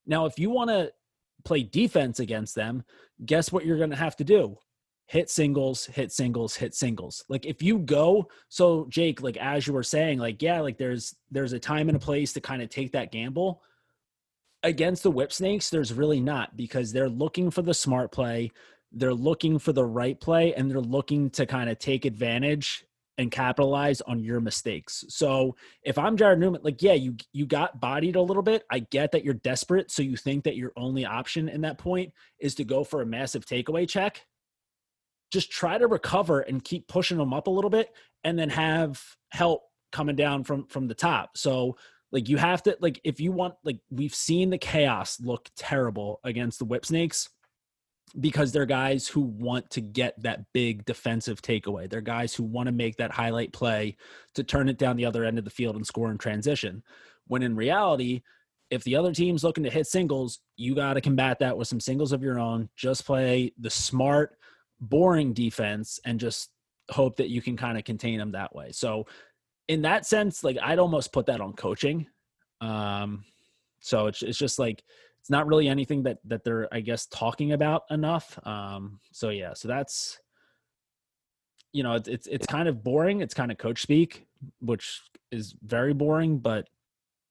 Now, if you want to play defense against them, guess what you're going to have to do? Hit singles, hit singles, hit singles. Like if you go, so Jake, like as you were saying, like yeah, like there's there's a time and a place to kind of take that gamble. Against the Whip Snakes, there's really not because they're looking for the smart play, they're looking for the right play, and they're looking to kind of take advantage and capitalize on your mistakes. So if I'm Jared Newman, like yeah, you you got bodied a little bit. I get that you're desperate, so you think that your only option in that point is to go for a massive takeaway check. Just try to recover and keep pushing them up a little bit, and then have help coming down from from the top. So like you have to like if you want like we've seen the chaos look terrible against the Whip Snakes because they're guys who want to get that big defensive takeaway. They're guys who want to make that highlight play to turn it down the other end of the field and score in transition. When in reality, if the other team's looking to hit singles, you got to combat that with some singles of your own. Just play the smart, boring defense and just hope that you can kind of contain them that way. So, in that sense, like I'd almost put that on coaching. Um, so it's it's just like it's not really anything that that they're I guess talking about enough. Um, so yeah, so that's you know it's it's it's kind of boring. It's kind of coach speak, which is very boring, but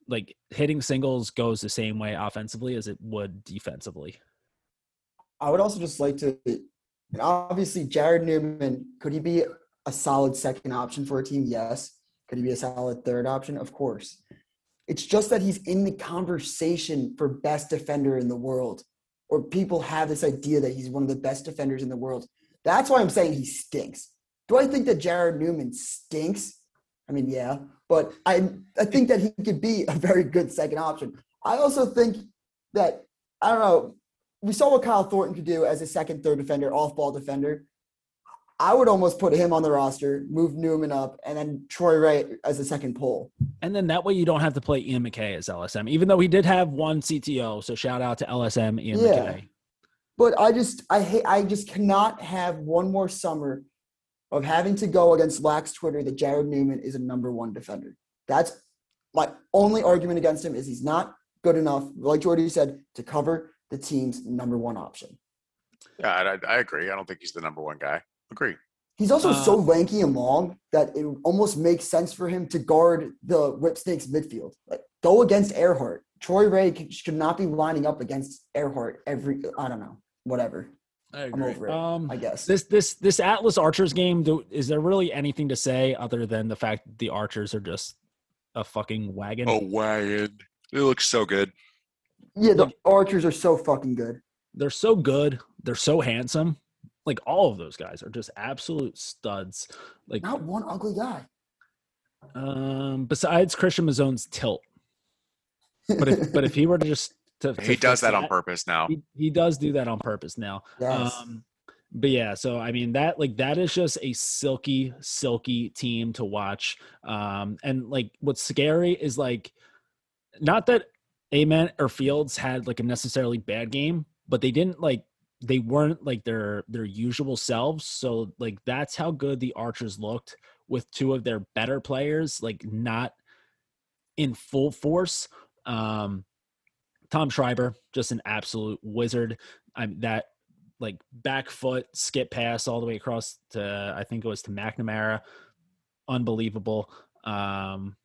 like hitting singles goes the same way offensively as it would defensively. I would also just like to, and obviously, Jared Newman, could he be a solid second option for a team? Yes. Could he be a solid third option? Of course. It's just that he's in the conversation for best defender in the world, or people have this idea that he's one of the best defenders in the world. That's why I'm saying he stinks. Do I think that Jared Newman stinks? I mean, yeah, but I I think that he could be a very good second option. I also think that I don't know. We saw what Kyle Thornton could do as a second, third defender, off-ball defender. I would almost put him on the roster, move Newman up, and then Troy Reh as a second pole. And then that way you don't have to play Ian MacKay as LSM, even though he did have one CTO. So shout out to LSM Ian Yeah. MacKay. But I just I hate I just cannot have one more summer of having to go against Lax Twitter that Jared Newman is a number one defender. That's my only argument against him is he's not good enough, like Jordy said, to cover the team's number one option. Yeah, I, I agree. I don't think he's the number one guy. Agree. He's also Uh, so lanky and long that it almost makes sense for him to guard the Whip Snakes midfield. Like, go against Ehrhardt. Troy Reh c- should not be lining up against Ehrhardt every. I don't know. Whatever. I I'm over it. Um, I guess. this this this Atlas Archers game, do, is there really anything to say other than the fact that the Archers are just a fucking wagon? A wagon. It looks so good. yeah, the Archers are so fucking good. They're so good. They're so handsome. Like all of those guys are just absolute studs. Like Not one ugly guy. um, besides Christian Mazzone's tilt, but if but if he were to just to, to He does fix that on purpose now. He, he does do that on purpose now. Yes. Um, but yeah, so I mean that like that is just a silky, silky team to watch. Um, and like what's scary is like not that Ament or Fields had like a necessarily bad game, but they didn't like they weren't like their their usual selves. So like that's how good the Archers looked with two of their better players, like not in full force. Um Tom Schreiber, just an absolute wizard. I'm that like back foot skip pass all the way across to I think it was to McNamara. Unbelievable. Um,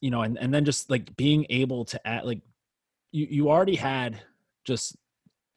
you know, and, and then just like being able to add like you you already had just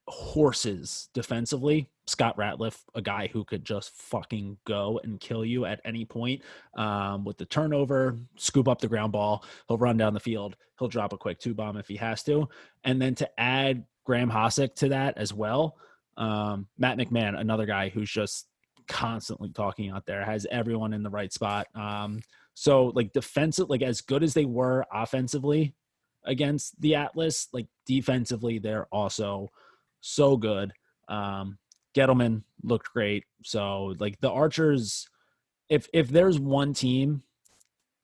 horses defensively. Scott Ratliff, a guy who could just fucking go and kill you at any point um, with the turnover, scoop up the ground ball. He'll run down the field. He'll drop a quick two bomb if he has to. And then to add Graham Hossack to that as well, um, Matt McMahon, another guy who's just constantly talking out there, has everyone in the right spot. Um, so like defensive, like as good as they were offensively against the Atlas, like defensively, they're also so good. Um, Ghitelman looked great. So like the Archers, if if there's one team,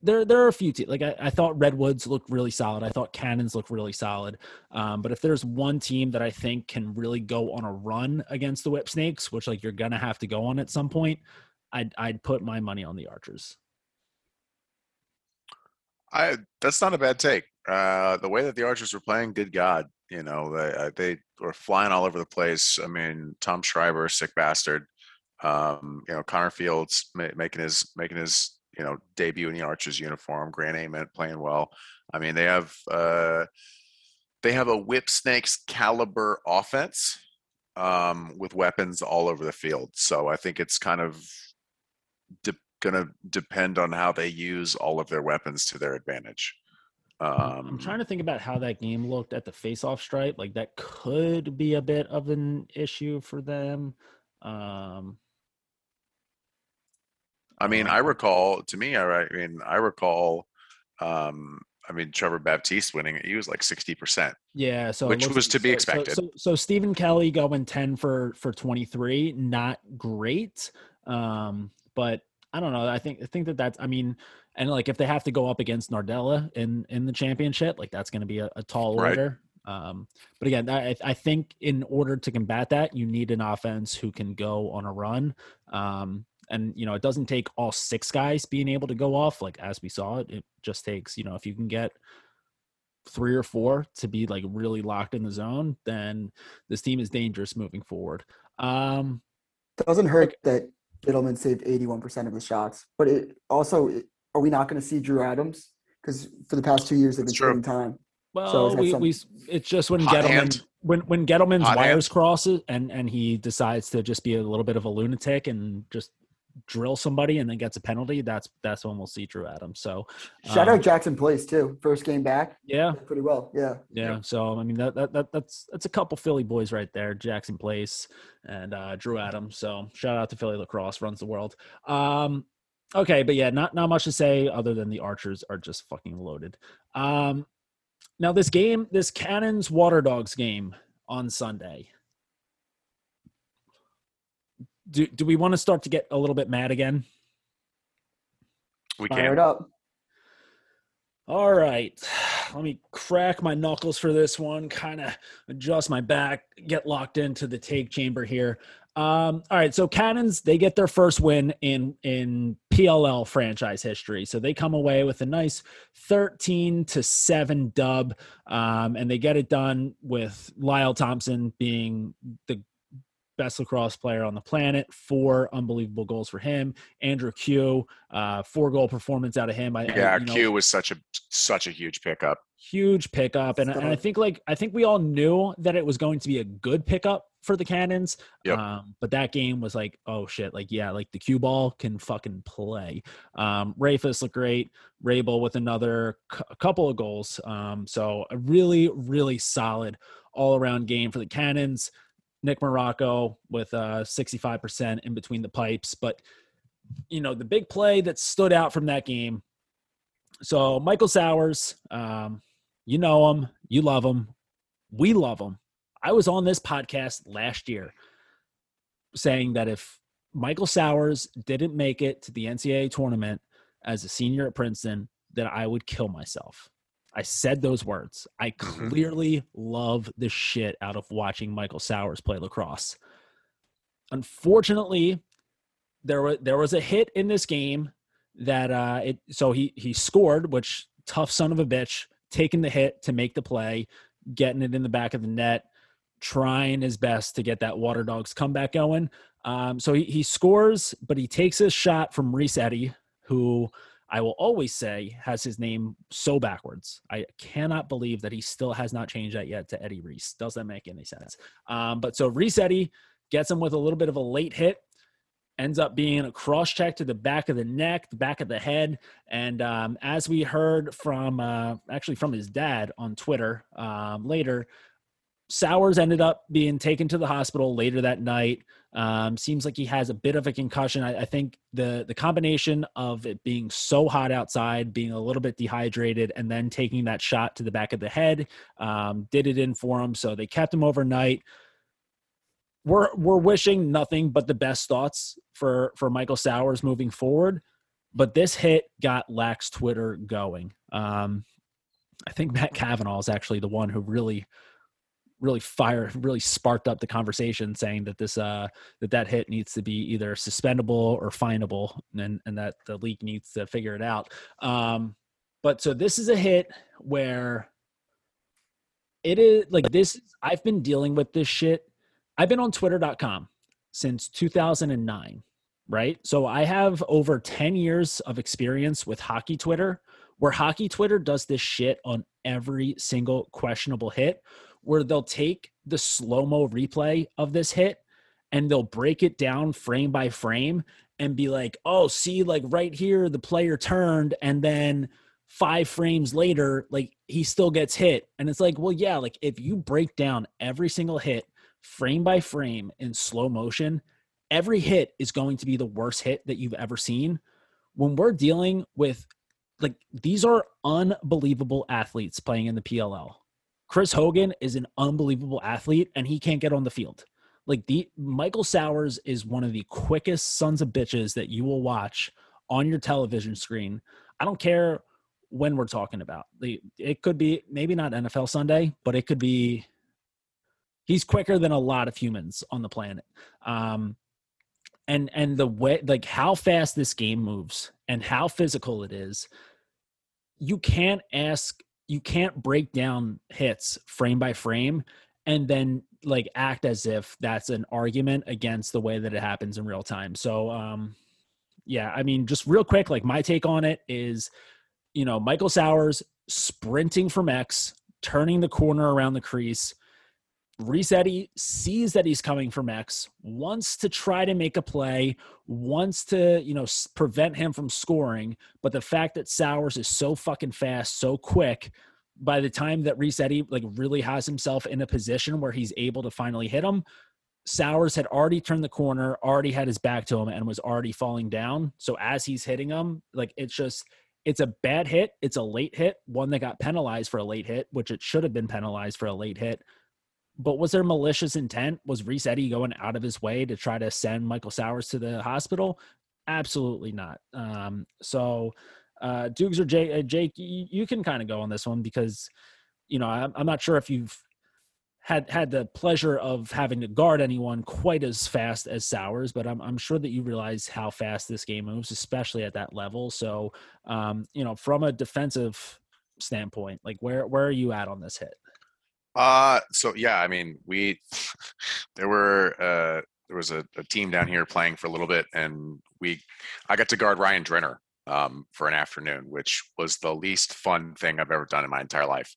there there are a few teams. Like I, I thought Redwoods looked really solid. I thought Cannons looked really solid. Um, but if there's one team that I think can really go on a run against the Whip Snakes, which like you're gonna have to go on at some point, I'd I'd put my money on the Archers. I that's not a bad take. Uh, the way that the Archers were playing, good God, you know they uh, they were flying all over the place. I mean, Tom Schreiber, sick bastard. Um, you know, Connor Fields ma- making his making his you know debut in the Archers uniform. Grant Ament playing well. I mean, they have uh, they have a whip snakes caliber offense um, with weapons all over the field. So I think it's kind of de- going to depend on how they use all of their weapons to their advantage. Um, I'm trying to think about how that game looked at the face-off stripe. Like that could be a bit of an issue for them. Um, I mean, I recall to me, I, I mean, I recall, um, I mean, Trevor Baptiste winning He was like sixty percent. Yeah, so which was to be so, expected. So, so, so, Stephen Kelly going ten for for twenty three, not great, um, but I don't know. I think I think that that's. I mean, and like if they have to go up against Nardella in in the championship, like that's going to be a, a tall order. Right. Um, but again, I, I think in order to combat that, you need an offense who can go on a run. Um, and you know, it doesn't take all six guys being able to go off. Like as we saw, it, it just takes you know if you can get three or four to be like really locked in the zone, then this team is dangerous moving forward. Um, doesn't hurt that Ghitelman saved 81% of the shots, but it also are we not going to see Drew Adams? Because for the past two years, they've been trading time. Well, so we, some... we it's just when Hot Ghitelman hand. when when Ghitelman's Hot wires hand. crosses and and he decides to just be a little bit of a lunatic and just drill somebody and then gets a penalty, that's that's when we'll see Drew Adams. So shout um, out Jackson Place too. First game back. Yeah. Pretty well. Yeah. Yeah. So I mean that, that, that that's that's a couple Philly boys right there. Jackson Place and uh, Drew Adams. So shout out to Philly lacrosse runs the world. Um okay, but yeah, not not much to say other than the archers are just fucking loaded. Um now this game, this Cannons Water Dogs game on Sunday do do we want to start to get a little bit mad again? We can. Fire it up. All right. Let me crack my knuckles for this one, kind of adjust my back, get locked into the take chamber here. Um, all right, so Cannons they get their first win in in PLL franchise history. So they come away with a nice 13 to 7 dub. Um, and they get it done with Lyle Thompson being the best lacrosse player on the planet. Four unbelievable goals for him. Andrew Kew, uh, four goal performance out of him. I, yeah, I, you know, Kew was such a such a huge pickup. Huge pickup, and, and I think like I think we all knew that it was going to be a good pickup for the Cannons. Yep. Um, but that game was like, oh shit, like yeah, like the cue ball can fucking play. Um, Rafus looked great. Rabil with another c- couple of goals. Um, so a really really solid all around game for the Cannons. Nick Marrocco with uh, 65% in between the pipes. But, you know, the big play that stood out from that game. So, Michael Sowers, um, you know him, you love him, we love him. I was on this podcast last year saying that if Michael Sowers didn't make it to the NCAA tournament as a senior at Princeton, that I would kill myself. I said those words. I Mhm. clearly love the shit out of watching Michael Sowers play lacrosse. Unfortunately, there was there was a hit in this game that uh it so he he scored, which tough son of a bitch, taking the hit to make the play, getting it in the back of the net, trying his best to get that Water Dogs comeback going. Um, so he, he scores, but he takes a shot from Reece Eddy, who I will always say has his name so backwards. I cannot believe that he still has not changed that yet to Eddy Reece. Does that make any sense. Um, but so Reece Eddy gets him with a little bit of a late hit, ends up being a cross check to the back of the neck, the back of the head. And um, as we heard from uh, actually from his dad on Twitter um, later, Sowers ended up being taken to the hospital later that night. Um, seems like he has a bit of a concussion. I, I think the the combination of it being so hot outside, being a little bit dehydrated, and then taking that shot to the back of the head um, did it in for him. So they kept him overnight. We're we're wishing nothing but the best thoughts for for Michael Sowers moving forward. But this hit got Lax Twitter going. Um, I think Matt Kavanagh is actually the one who really really fire really sparked up the conversation saying that this uh that that hit needs to be either suspendable or finable and and that the league needs to figure it out. Um but so this is a hit where it is like this i've been dealing with this shit. I've been on twitter.com since 2009 right? So i have over 10 years of experience with hockey twitter where hockey twitter does this shit on every single questionable hit where they'll take the slow mo replay of this hit and they'll break it down frame by frame and be like, oh, see, like right here, the player turned, and then five frames later, like he still gets hit. And it's like, well, yeah, like if you break down every single hit frame by frame in slow motion, every hit is going to be the worst hit that you've ever seen. When we're dealing with like these are unbelievable athletes playing in the PLL. Chris Hogan is an unbelievable athlete and he can't get on the field. Like the Michael Sowers is one of the quickest sons of bitches that you will watch on your television screen. I don't care when we're talking about. The it could be maybe not NFL Sunday, but it could be he's quicker than a lot of humans on the planet. Um and and the way like how fast this game moves and how physical it is you can't ask you can't break down hits frame by frame and then like act as if that's an argument against the way that it happens in real time. So um yeah, I mean just real quick like my take on it is you know, Michael Sowers sprinting from X, turning the corner around the crease. Reece Eddy sees that he's coming from X, wants to try to make a play, wants to, you know, prevent him from scoring. But the fact that Sowers is so fucking fast, so quick, by the time that Reece Eddy like really has himself in a position where he's able to finally hit him, Sowers had already turned the corner, already had his back to him, and was already falling down. So as he's hitting him, like it's just it's a bad hit. It's a late hit, one that got penalized for a late hit, which it should have been penalized for a late hit. But was there malicious intent? Was Reece Eddy going out of his way to try to send Michael Sowers to the hospital? Absolutely not. Um, so, uh, Dukes or Jake, uh, Jake you, you can kind of go on this one because, you know, I'm, I'm not sure if you've had had the pleasure of having to guard anyone quite as fast as Sowers, but I'm I'm sure that you realize how fast this game moves, especially at that level. So, um, you know, from a defensive standpoint, like where where are you at on this hit? Uh so yeah, I mean, we there were uh there was a, a team down here playing for a little bit and we I got to guard Ryan Drenner um for an afternoon, which was the least fun thing I've ever done in my entire life.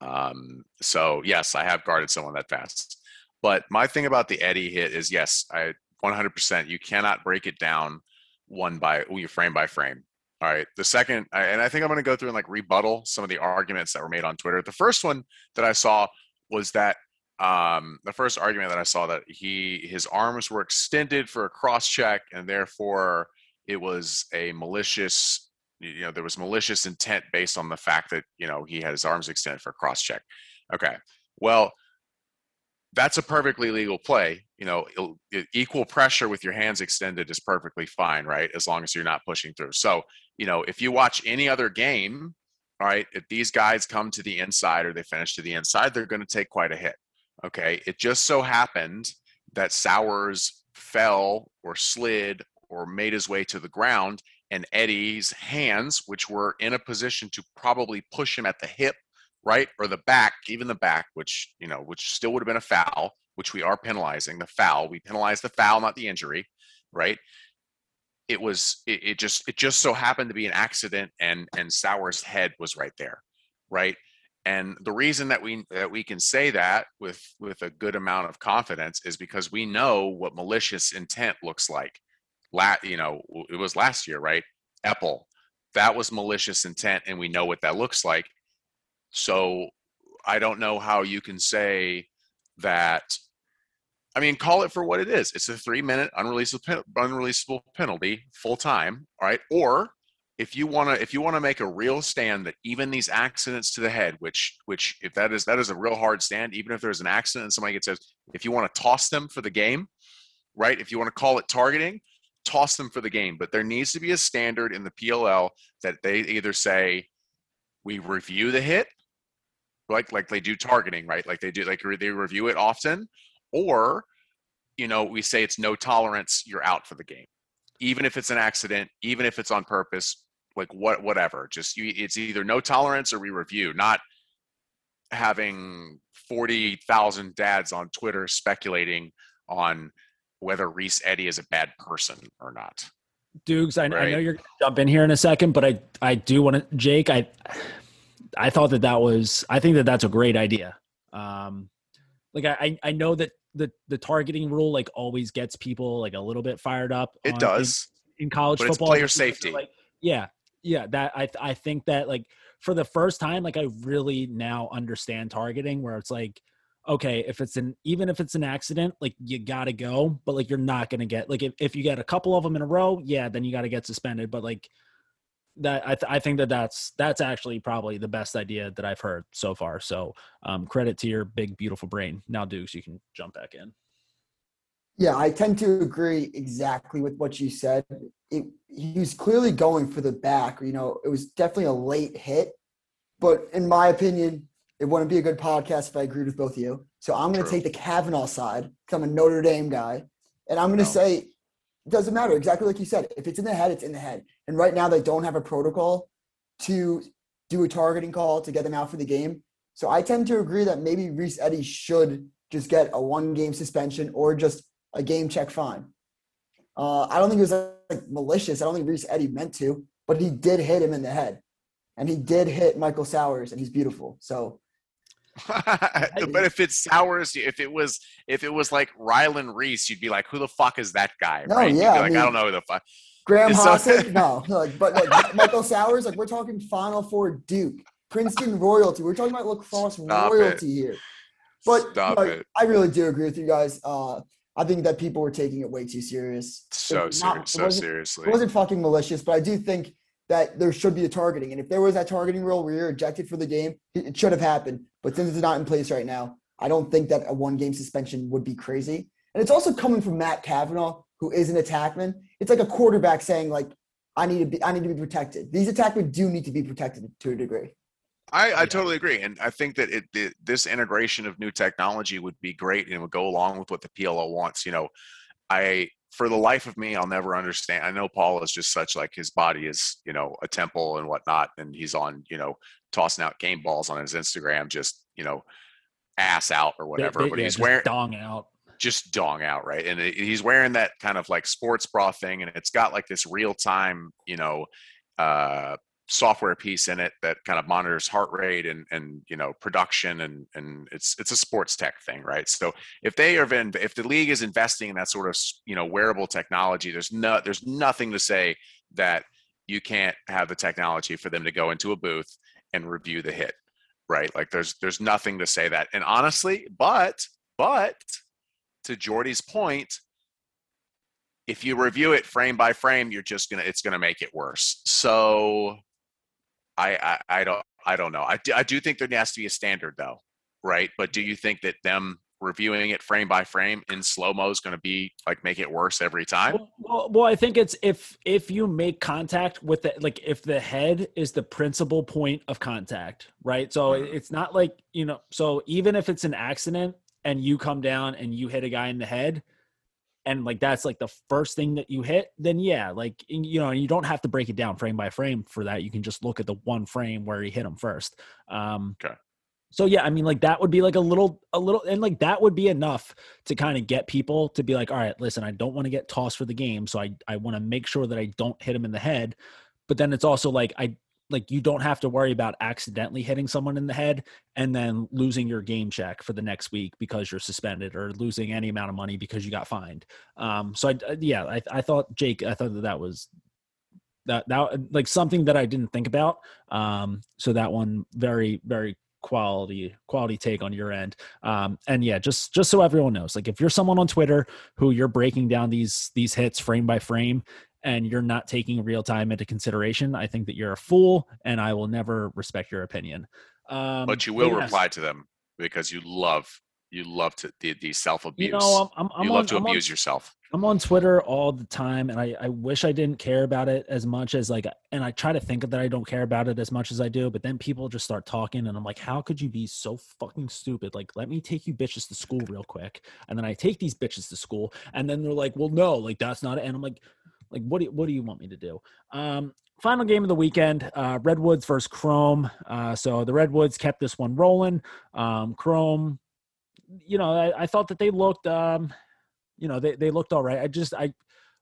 Um so yes, I have guarded someone that fast. But my thing about the Eddy hit is yes, I 100% you cannot break it down one by you frame by frame. All right. The second, and I think I'm going to go through and like rebuttal some of the arguments that were made on Twitter. The first one that I saw was that um, the first argument that I saw that he his arms were extended for a cross check, and therefore it was a malicious. You know, there was malicious intent based on the fact that you know he had his arms extended for a cross check. Okay. Well, that's a perfectly legal play. You know, equal pressure with your hands extended is perfectly fine, right? As long as you're not pushing through. So, you know, if you watch any other game all right, if these guys come to the inside or they finish to the inside, they're going to take quite a hit. Okay. It just so happened that Sowers fell or slid or made his way to the ground, and Eddy's hands, which were in a position to probably push him at the hip, right, or the back, even the back, which, you know, which still would have been a foul, which we are penalizing the foul. We penalize the foul, not the injury, right? It was it, it, just it just so happened to be an accident and and Sowers' head was right there right? And the reason that we that we can say that with with a good amount of confidence is because we know what malicious intent looks like. La you know it was last year right? Apple, that was malicious intent and we know what that looks like. So i don't know how you can say that I mean, call it for what it is. It's a three minute unreleasable, unreleasable penalty full time. All right. Or if you want to, if you want to make a real stand that even these accidents to the head, which, which if that is, that is a real hard stand, even if there's an accident and somebody gets says, if you want to toss them for the game, right. If you want to call it targeting, toss them for the game. But there needs to be a standard in the PLL that they either say, we review the hit like like they do targeting right like they do like they review it often or you know we say it's no tolerance you're out for the game even if it's an accident even if it's on purpose like what whatever just you it's either no tolerance or we review not having 40,000 dads on Twitter speculating on whether Reece Eddy is a bad person or not. Dukes, I, right? I know you're going to jump in here in a second, but I I do want to Jake, I I thought that that was I think that that's a great idea. Um like I I know that the the targeting rule like always gets people like a little bit fired up. It on, does in, in college but football. player safety. Like, yeah, yeah. That I I think that like for the first time, like I really now understand targeting where it's like, okay, if it's an even if it's an accident, like you gotta go, but like you're not gonna get like if, if you get a couple of them in a row, yeah, then you gotta get suspended. But like that I, th- I think that that's that's actually probably the best idea that I've heard so far. So um, credit to your big beautiful brain. Now Dukes, you can jump back in. Yeah, I tend to agree exactly with what you said. It, he was clearly going for the back. You know, it was definitely a late hit, but in my opinion, it wouldn't be a good podcast if I agreed with both of you. So I'm going to take the Kavanagh side because I'm a Notre Dame guy, and I'm going to no. say doesn't matter. Exactly like you said. If it's in the head, it's in the head. And right now they don't have a protocol to do a targeting call to get them out for the game. So I tend to agree that maybe Reece Eddy should just get a one game suspension or just a game check fine. Uh, I don't think it was like malicious. I don't think Reece Eddy meant to, but he did hit him in the head. And he did hit Michael Sowers, and he's beautiful. So but if it's Sowers, if it was if it was like Ryland Reese, you'd be like, "Who the fuck is that guy?" No, right? yeah, like, I, mean, I, don't know who the fuck. Graham Hossack, no, like, but like Michael Sowers, like we're talking Final Four Duke, Princeton royalty. We're talking about lacrosse Stop royalty it. here. But Stop it. I really do agree with you guys. Uh, I think that people were taking it way too serious. So serious, so seriously. It wasn't fucking malicious, but I do think that there should be a targeting. And if there was that targeting rule where you're ejected for the game, it should have happened. But since it's not in place right now, I don't think that a one game suspension would be crazy. And it's also coming from Matt Kavanagh, who is an attackman. It's like a quarterback saying, like, I need to be I need to be protected. These attackmen do need to be protected to a degree. I, I totally agree, and I think that it, it, this integration of new technology would be great and would go along with what the PLL wants. You know, I for the life of me, I'll never understand. I know Paul is just such like his body is, you know, a temple and whatnot, and he's on, you know, tossing out game balls on his Instagram, just you know, ass out or whatever. They, they, but yeah, he's wearing dong out, just dong out, right? And it, he's wearing that kind of like sports bra thing, and it's got like this real time, you know, uh, software piece in it that kind of monitors heart rate and and you know production and and it's it's a sports tech thing right? So if they are in, if the league is investing in that sort of you know wearable technology there's no there's nothing to say that you can't have the technology for them to go into a booth and review the hit right? Like there's there's nothing to say that. And honestly but but to jordy's point if you review it frame by frame you're just gonna it's gonna make it worse. So I, I, I don't I don't know. I do, I do think there has to be a standard though, right? But do you think that them reviewing it frame by frame in slow mo is going to be like make it worse every time. Well, well, I think it's if if you make contact with the like if the head is the principal point of contact, right? So Mhm. it's not like you know. So even if it's an accident and you come down and you hit a guy in the head, and like that's like the first thing that you hit, then yeah, like you know, you don't have to break it down frame by frame for that. You can just look at the one frame where he hit him first. Um, Okay. So yeah, I mean, like that would be like a little, a little, and like that would be enough to kind of get people to be like, all right, listen, I don't want to get tossed for the game, so I I want to make sure that I don't hit him in the head. But then it's also like I like you don't have to worry about accidentally hitting someone in the head and then losing your game check for the next week because you're suspended or losing any amount of money because you got fined. Um, so I, I- yeah, I, I thought Jake, I thought that that was that that like something that I didn't think about. Um, so that one very very quality quality take on your end. Um, and yeah, just just so everyone knows, like if you're someone on Twitter who you're breaking down these these hits frame by frame and you're not taking real time into consideration, I think that you're a fool, and I will never respect your opinion. Um, but you will yes, reply to them because you love you love to the, the self abuse. You know, I'm, I'm, you on, love to I'm on- abuse yourself. I'm on Twitter all the time, and I, I wish I didn't care about it as much as like, and I try to think that I don't care about it as much as I do, but then people just start talking, and I'm like, how could you be so fucking stupid? Like, let me take you bitches to school real quick, and then I take these bitches to school, and then they're like, well, no, like that's not it, and I'm like, like what do you, what do you want me to do? Um, final game of the weekend, uh, Redwoods versus Chrome. Uh, so the Redwoods kept this one rolling. Um, Chrome, you know, I, I thought that they looked. Um, you know they, they looked all right i just i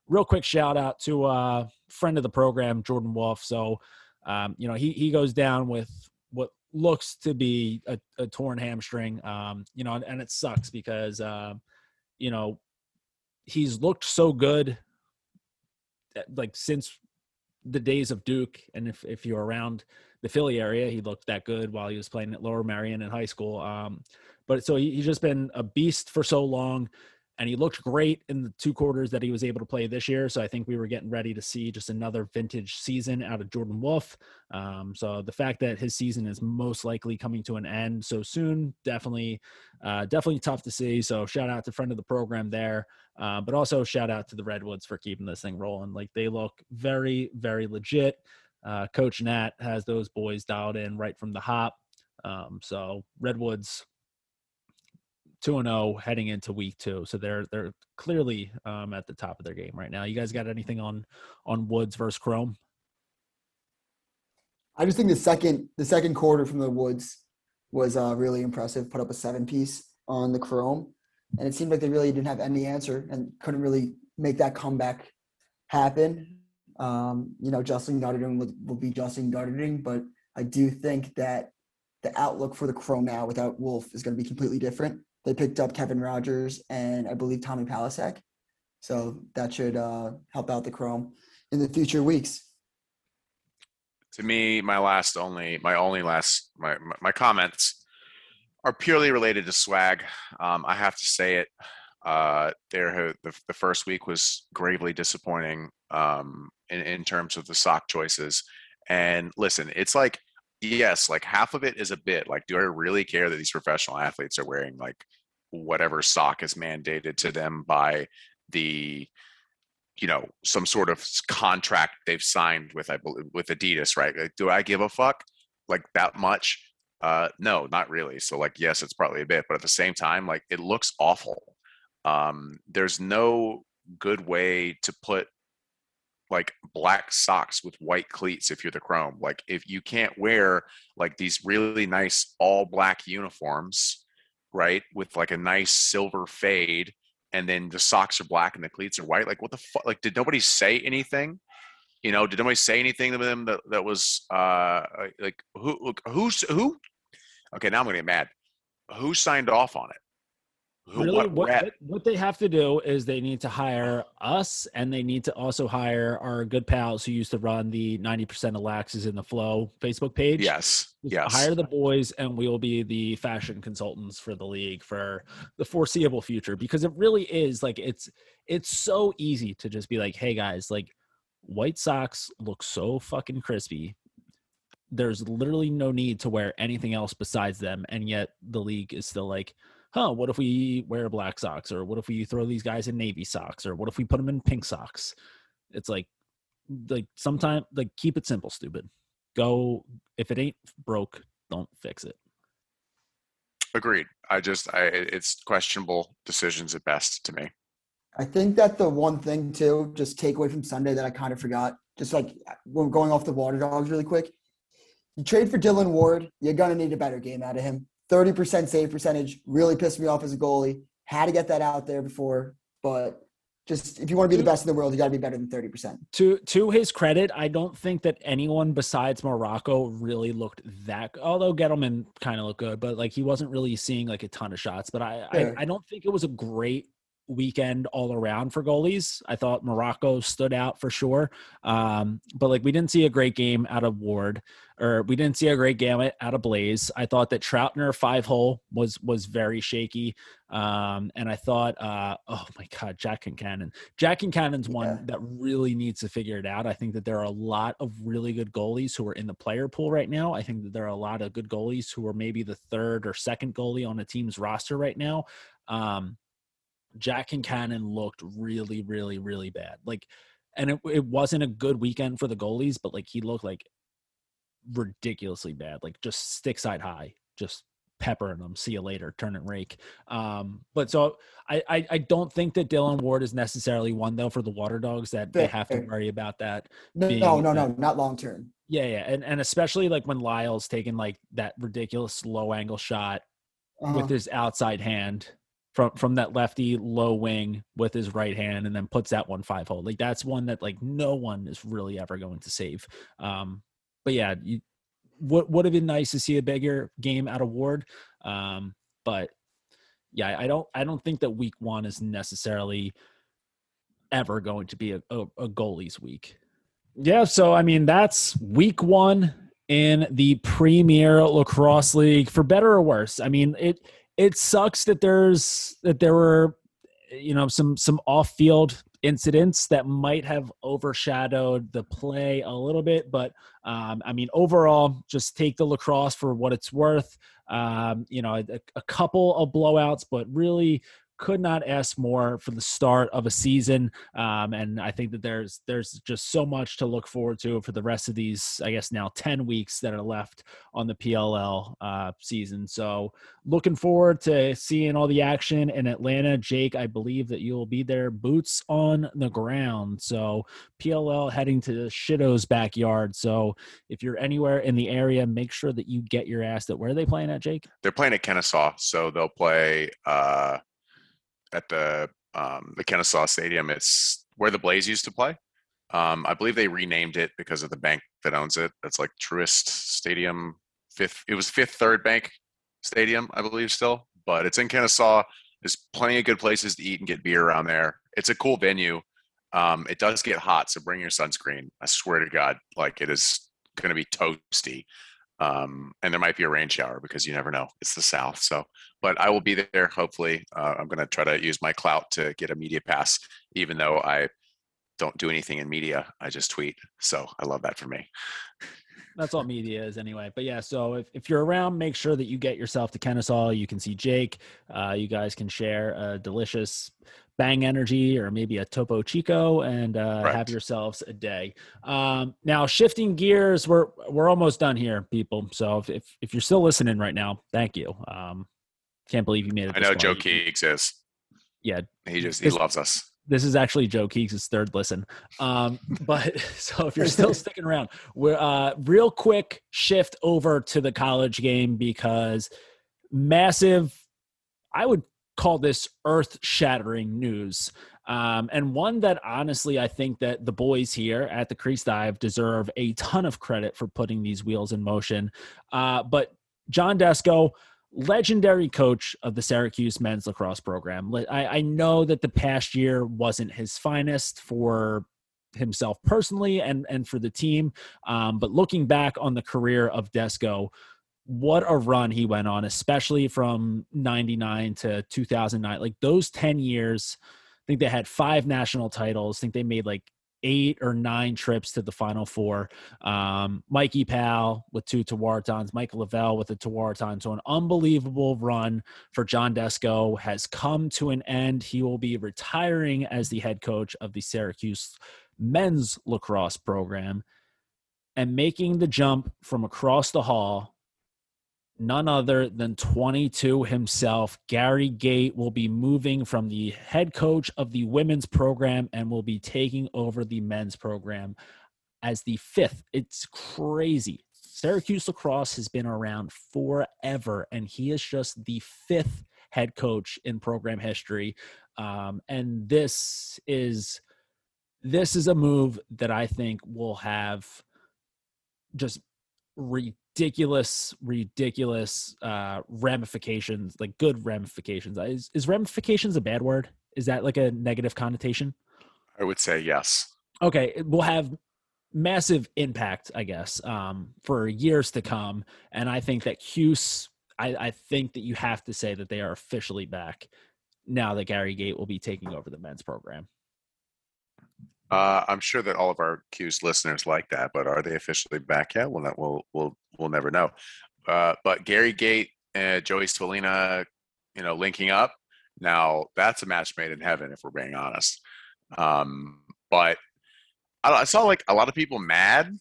real quick shout out to uh friend of the program jordan wolf so um you know he he goes down with what looks to be a, a torn hamstring um you know and, and it sucks because um you know he's looked so good uh, like since the days of duke and if if you're around the philly area he looked that good while he was playing at lower merion in high school um but so he, he's just been a beast for so long and he looked great in the two quarters that he was able to play this year. So I think we were getting ready to see just another vintage season out of Jordan Wolf. Um, so the fact that his season is most likely coming to an end so soon, definitely, uh, definitely tough to see. So shout out to friend of the program there, uh, but also shout out to the Redwoods for keeping this thing rolling. Like they look very, very legit. Uh, Coach Nat has those boys dialed in right from the hop. Um, so Redwoods two and zero heading into week two, so they're they're clearly um, at the top of their game right now. You guys got anything on on Woods versus Chrome? I just think the second the second quarter from the Woods was uh, really impressive. Put up a seven piece on the Chrome, and it seemed like they really didn't have any answer and couldn't really make that comeback happen. Um, you know, Justin Guterding will, will be Justin Guterding, but I do think that the outlook for the Chrome now without Wolf is going to be completely different. They picked up Kevin Rogers and I believe Tommy Palasek, so that should uh, help out the Chrome in the future weeks. to me, my last only, my only last, my my- my comments are purely related to swag. Um, I have to say it. Uh, there, the, the first week was gravely disappointing um, in in terms of the sock choices. And listen, it's like yes, like half of it is a bit like, do I really care that these professional athletes are wearing like whatever sock is mandated to them by the you know some sort of contract they've signed with I believe with Adidas, right? Like, do I give a fuck like that much? Uh, no, not really. So like, yes, it's probably a bit, but at the same time, like it looks awful. Um, there's no good way to put like black socks with white cleats if you're the chrome like if you can't wear like these really nice all black uniforms right with like a nice silver fade and then the socks are black and the cleats are white like what the fuck like did nobody say anything? You know did nobody say anything to them that, that was uh like who look, who's who? Okay now i'm gonna get mad. Who signed off on it really, what, what, what they have to do is they need to hire us, and they need to also hire our good pals who used to run the ninety percent of laxes in the flow Facebook page. yes Just yes Hire the boys, and we will be the fashion consultants for the league for the foreseeable future. Because it really is like it's it's so easy to just be like, hey guys, like white socks look so fucking crispy. There's literally no need to wear anything else besides them, and yet the league is still like, huh, what if we wear black socks, or what if we throw these guys in navy socks, or what if we put them in pink socks? It's like, like sometimes, like keep it simple, stupid. Go if it ain't broke, don't fix it. Agreed. I just, I it's questionable decisions at best to me. I think that the one thing too, just take away from Sunday that I kind of forgot, just like we're going off the water dogs really quick. You trade for Dillon Ward, you're gonna need a better game out of him. 30% save percentage really pissed me off as a goalie. Had to get that out there before, but just if you want to be the best in the world, you got to be better than 30%. To to his credit, I don't think that anyone besides Marrocco really looked that. Although Ghitelman kind of looked good, but like he wasn't really seeing like a ton of shots. But I, I I don't think it was a great weekend all around for goalies. I thought Marrocco stood out for sure. Um, but like we didn't see a great game out of Ward or we didn't see a great game out of Blaze. I thought that Troutner five hole was was very shaky. Um, and I thought uh, oh my god, Jack Concannon. Jack Concannon's one yeah. that really needs to figure it out. I think that there are a lot of really good goalies who are in the player pool right now. I think that there are a lot of good goalies who are maybe the third or second goalie on a team's roster right now. Um, Jack Concannon looked really, really, really bad. Like, and it, it wasn't a good weekend for the goalies, but like he looked like ridiculously bad, like just stick side high, just peppering them. See you later, turn and rake. Um, but so I, I, I don't think that Dillon Ward is necessarily one though for the Water Dogs that they have to worry about that. No, no, no, no, not long term. Yeah, yeah, and and especially like when Lyle's taking like that ridiculous low angle shot uh-huh. with his outside hand from from that lefty low wing with his right hand and then puts that one five hole. Like that's one that like no one is really ever going to save. Um, but yeah, you would would have been nice to see a bigger game out of Ward. Um, but yeah, I don't I don't think that week one is necessarily ever going to be a, a, a goalie's week. Yeah, so I mean that's week one in the Premier Lacrosse League for better or worse. I mean it it sucks that there's that there were you know some some off-field incidents that might have overshadowed the play a little bit but um, i mean overall just take the lacrosse for what it's worth. Um, you know a, a couple of blowouts but really could not ask more for the start of a season. Um, and I think that there's there's just so much to look forward to for the rest of these, I guess now 10 weeks that are left on the PLL uh, season. So looking forward to seeing all the action in Atlanta. Jake, I believe that you'll be there, boots on the ground. So PLL heading to Shitto's backyard. So if you're anywhere in the area, make sure that you get your ass that where are they playing at, Jake? They're playing at Kennesaw. So they'll play uh at the um, the Kennesaw Stadium. It's where the Blaze used to play. Um, I believe they renamed it because of the bank that owns it. It's like Truist Stadium. Fifth, it was Fifth Third Bank Stadium, I believe, still, but it's in Kennesaw. There's plenty of good places to eat and get beer around there. It's a cool venue. Um, it does get hot, so bring your sunscreen. I swear to God, like it is going to be toasty. Um, and there might be a rain shower because you never know. It's the South. So, but I will be there. Hopefully, uh, I'm going to try to use my clout to get a media pass, even though I don't do anything in media. I just tweet. So I love that for me. That's all media is anyway. But yeah, so if, if you're around, make sure that you get yourself to Kennesaw. You can see Jake. Uh, you guys can share a delicious Bang Energy or maybe a Topo Chico and uh, right. have yourselves a day. Um, now, shifting gears, we're we're almost done here, people. So if if, if you're still listening right now, thank you. Um, can't believe you made it. I know Joe Keegs exists. Yeah, he just he loves us. This is actually Joe Keegs' third listen. Um, but so if you're still sticking around, we're uh, real quick shift over to the college game because massive. I would call this earth shattering news. Um, and one that honestly, I think that the boys here at the Crease Dive deserve a ton of credit for putting these wheels in motion. Uh, but John Desko, legendary coach of the Syracuse men's lacrosse program. I, I know that the past year wasn't his finest for himself personally and and for the team. Um, but looking back on the career of Desko, what a run he went on, especially from 99 to 2009. Like those 10 years, I think they had five national titles. I think they made like eight or nine trips to the Final Four. Um, Mikey Powell with two Tewaaratons, Michael Leveille with a Tewaaraton. So an unbelievable run for John Desko has come to an end. He will be retiring as the head coach of the Syracuse men's lacrosse program and making the jump from across the hall none other than 22 himself. Gary Gait will be moving from the head coach of the women's program and will be taking over the men's program as the fifth. It's crazy. Syracuse lacrosse has been around forever, and he is just the fifth head coach in program history. Um, and this is this is a move that I think will have just ridiculous, ridiculous uh, ramifications, like good ramifications. Is, is ramifications a bad word? Is that like a negative connotation? I would say yes. Okay, it will have massive impact, I guess, um, for years to come. And I think that Cuse, I, I think that you have to say that they are officially back now that Gary Gait will be taking over the men's program. Uh, I'm sure that all of our Cuse listeners like that, but are they officially back yet? Well, that we'll we'll we'll never know. Uh, but Gary Gait, and Joey Spallina, you know, linking up. Now that's a match made in heaven, if we're being honest. Um, but I, I saw like a lot of people mad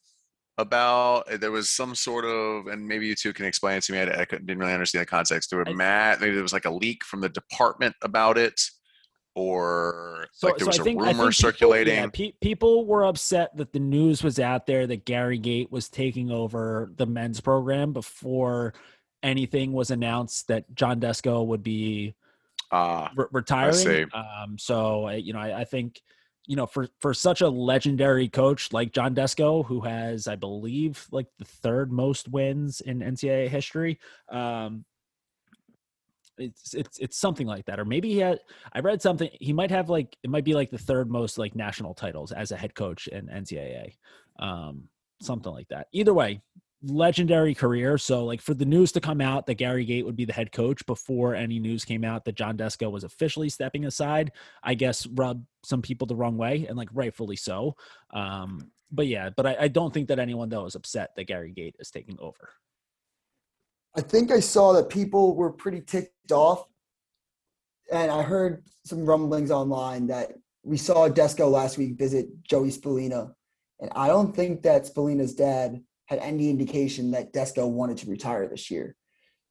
about there was some sort of and maybe you two can explain it to me i, I didn't really understand the context they were mad maybe there was like a leak from the department about it or so, like there was so a think, rumor people, circulating. Yeah, pe- people were upset that the news was out there that Gary Gait was taking over the men's program before anything was announced that John Desko would be uh, re- retiring. Um, so you know, I, I, think you know for for such a legendary coach like John Desko, who has, I believe, like the third most wins in NCAA history. Um, it's it's it's something like that or maybe he had i read something he might have like it might be like the third most like national titles as a head coach in ncaa um something like that. Either way legendary career so like for the news to come out that gary gait would be the head coach before any news came out that john desko was officially stepping aside i guess rubbed some people the wrong way and like rightfully so um but yeah but i, I don't think that anyone though is upset that gary gait is taking over I think I saw that people were pretty ticked off. And I heard some rumblings online that we saw Desko last week visit Joey Spallina. And I don't think that Spallina's dad had any indication that Desko wanted to retire this year.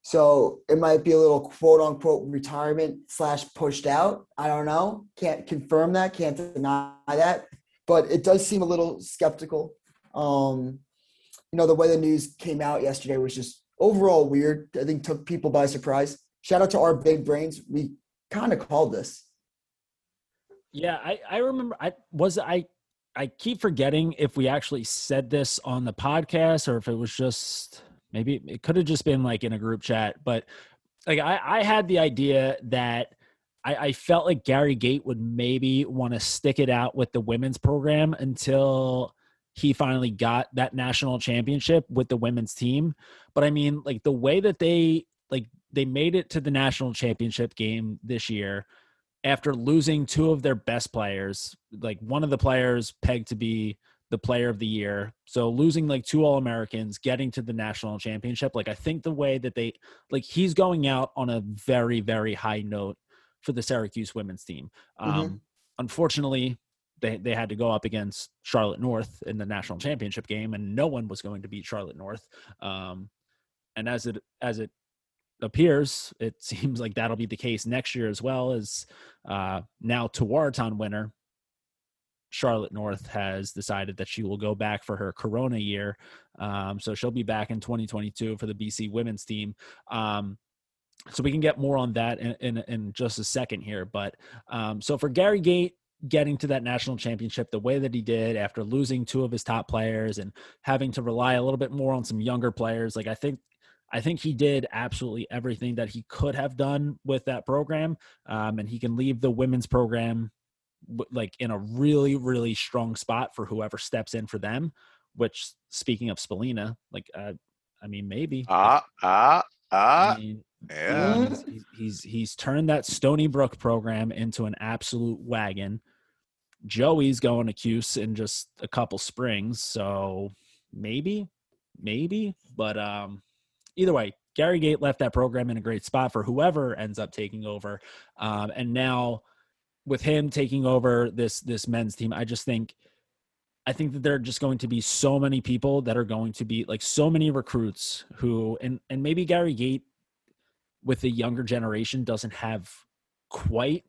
So it might be a little quote unquote retirement slash pushed out. I don't know. Can't confirm that. Can't deny that. But it does seem a little skeptical. Um, you know, the way the news came out yesterday was just overall weird. I think took people by surprise. Shout out to our big brains. We kind of called this. Yeah, I I remember. I was I I keep forgetting if we actually said this on the podcast or if it was just maybe it could have just been like in a group chat. But like I I had the idea that. I, I felt like Gary Gait would maybe want to stick it out with the women's program until he finally got that national championship with the women's team. But I mean, like the way that they like they made it to the national championship game this year after losing two of their best players, like one of the players pegged to be the player of the year. So losing like two All Americans, getting to the national championship, like I think the way that they like he's going out on a very very high note for the Syracuse women's team. Mm-hmm. Um, unfortunately, they they had to go up against Charlotte North in the national championship game, and no one was going to beat Charlotte North. Um, and as it as it appears, it seems like that'll be the case next year as well. As uh, now Tewaaraton winner Charlotte North has decided that she will go back for her Corona year, um, so she'll be back in 2022 for the BC women's team. Um, so we can get more on that in, in, in just a second here. But um, so for Gary Gait, getting to that national championship the way that he did after losing two of his top players and having to rely a little bit more on some younger players like i think i think he did absolutely everything that he could have done with that program um, and he can leave the women's program like in a really really strong spot for whoever steps in for them which speaking of Spallina, like uh, i mean maybe. Ah ah ah. I mean, yeah. He's, he's, he's turned that Stony Brook program into an absolute wagon Joey's going to Cuse in just a couple springs, so maybe, maybe. But um, either way, Gary Gait left that program in a great spot for whoever ends up taking over. Um, and now with him taking over this this men's team, I just think I think that there are just going to be so many people that are going to be like so many recruits who and and maybe Gary Gait with the younger generation doesn't have quite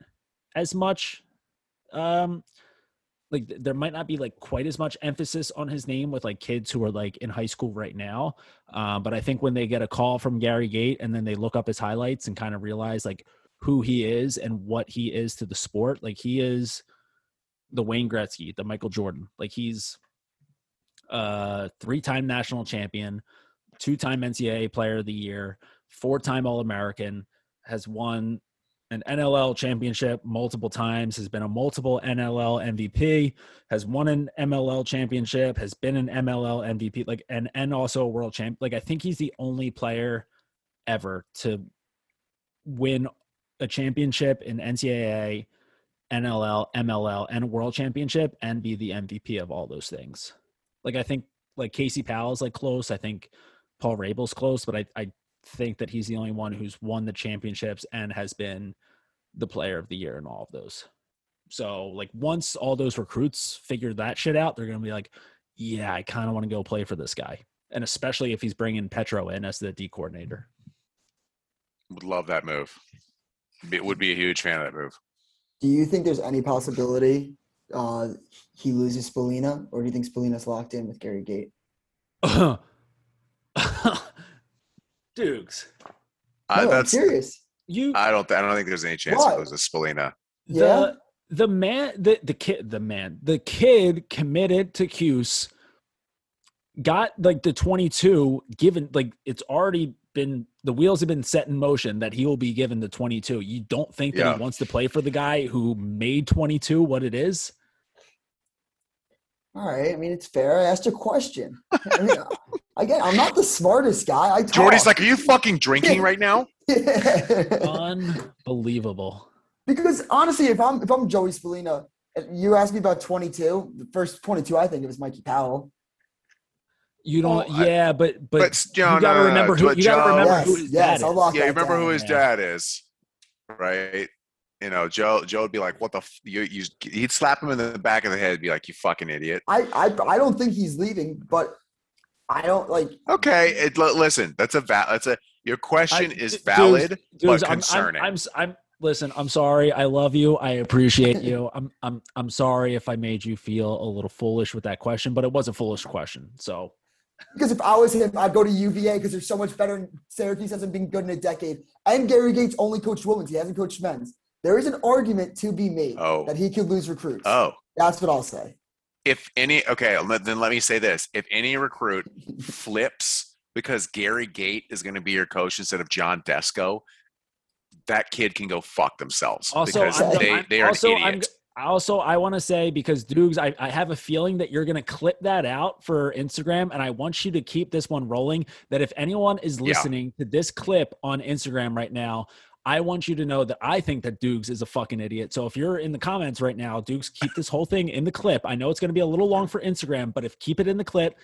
as much um like there might not be like quite as much emphasis on his name with like kids who are like in high school right now. Um, but i think when they get a call from gary gait and then they look up his highlights and kind of realize like who he is and what he is to the sport like he is the wayne gretzky the michael jordan. Like he's a three-time national champion two-time ncaa player of the year four-time all-american has won an NLL championship multiple times, has been a multiple NLL MVP, has won an MLL championship, has been an MLL MVP, like and and also a world champ. Like I think he's the only player ever to win a championship in NCAA, NLL, MLL, and world championship and be the MVP of all those things. Like I think like Casey Powell's like close. I think Paul Rabil's close, but I, I think that he's the only one who's won the championships and has been the player of the year in all of those. So like once all those recruits figure that shit out, they're going to be like, yeah, I kind of want to go play for this guy. And especially if he's bringing Petro in as the D coordinator. Would love that move. Be, would be a huge fan of that move. Do you think there's any possibility uh, he loses Spallina, or do you think Spallina's locked in with Gary Gait? Dukes. Uh, No, I'm that's serious. You I don't. I don't think there's any chance Why? it goes to Spallina. the Yeah. the man the the kid the man the kid committed to Cuse got like the 22 given like it's already been the wheels have been set in motion that he will be given the 22 you don't think that Yeah. he wants to play for the guy who made 22 what it is All right. I mean, it's fair. I asked a question. I mean, again, I'm not the smartest guy. I talk. Jordy's like, "Are you fucking drinking right now?" unbelievable because honestly, if I'm if I'm Joey Spallina, you asked me about 22. The first 22, I think it was Mikey Powell. you don't Well, I- yeah but but, But John, you got to uh, remember who but you got to remember Yes, who his yes, dad I'll is. Yeah, you remember down. who his Yeah. dad is, right? You know, Joe. Joe would be like, "What the?" F-? You, you, he'd slap him in the back of the head, be like, "You fucking idiot." I, I I don't think he's leaving, but I don't like. Okay, it, li- listen, that's a va- That's a your question I- is valid, dudes, but I'm- I'm- concerning. I'm, I'm, listen. I'm sorry. I love you. I appreciate you. I'm I'm I'm sorry if I made you feel a little foolish with that question, but it was a foolish question. So Because if I was him, I'd go to UVA because they're so much better. And Syracuse hasn't been good in a decade. And Gary Gait's only coached women's. He hasn't coached men's. There is an argument to be made Oh. that he could lose recruits. oh, That's what I'll say. if any, okay, then let me say this: if any recruit flips because Gary Gait is going to be your coach instead of John Desko, that kid can go fuck themselves also, because I'm, they I'm- they are also, an I'm, also I want to say because Dukes, I, I have a feeling that you're going to clip that out for Instagram, and I want you to keep this one rolling. That if anyone is Yeah. listening to this clip on Instagram right now. I want you to know that I think that Dukes is a fucking idiot. So if you're in the comments right now, Dukes, keep this whole thing in the clip. I know it's going to be a little long for Instagram, but if keep it in the clip,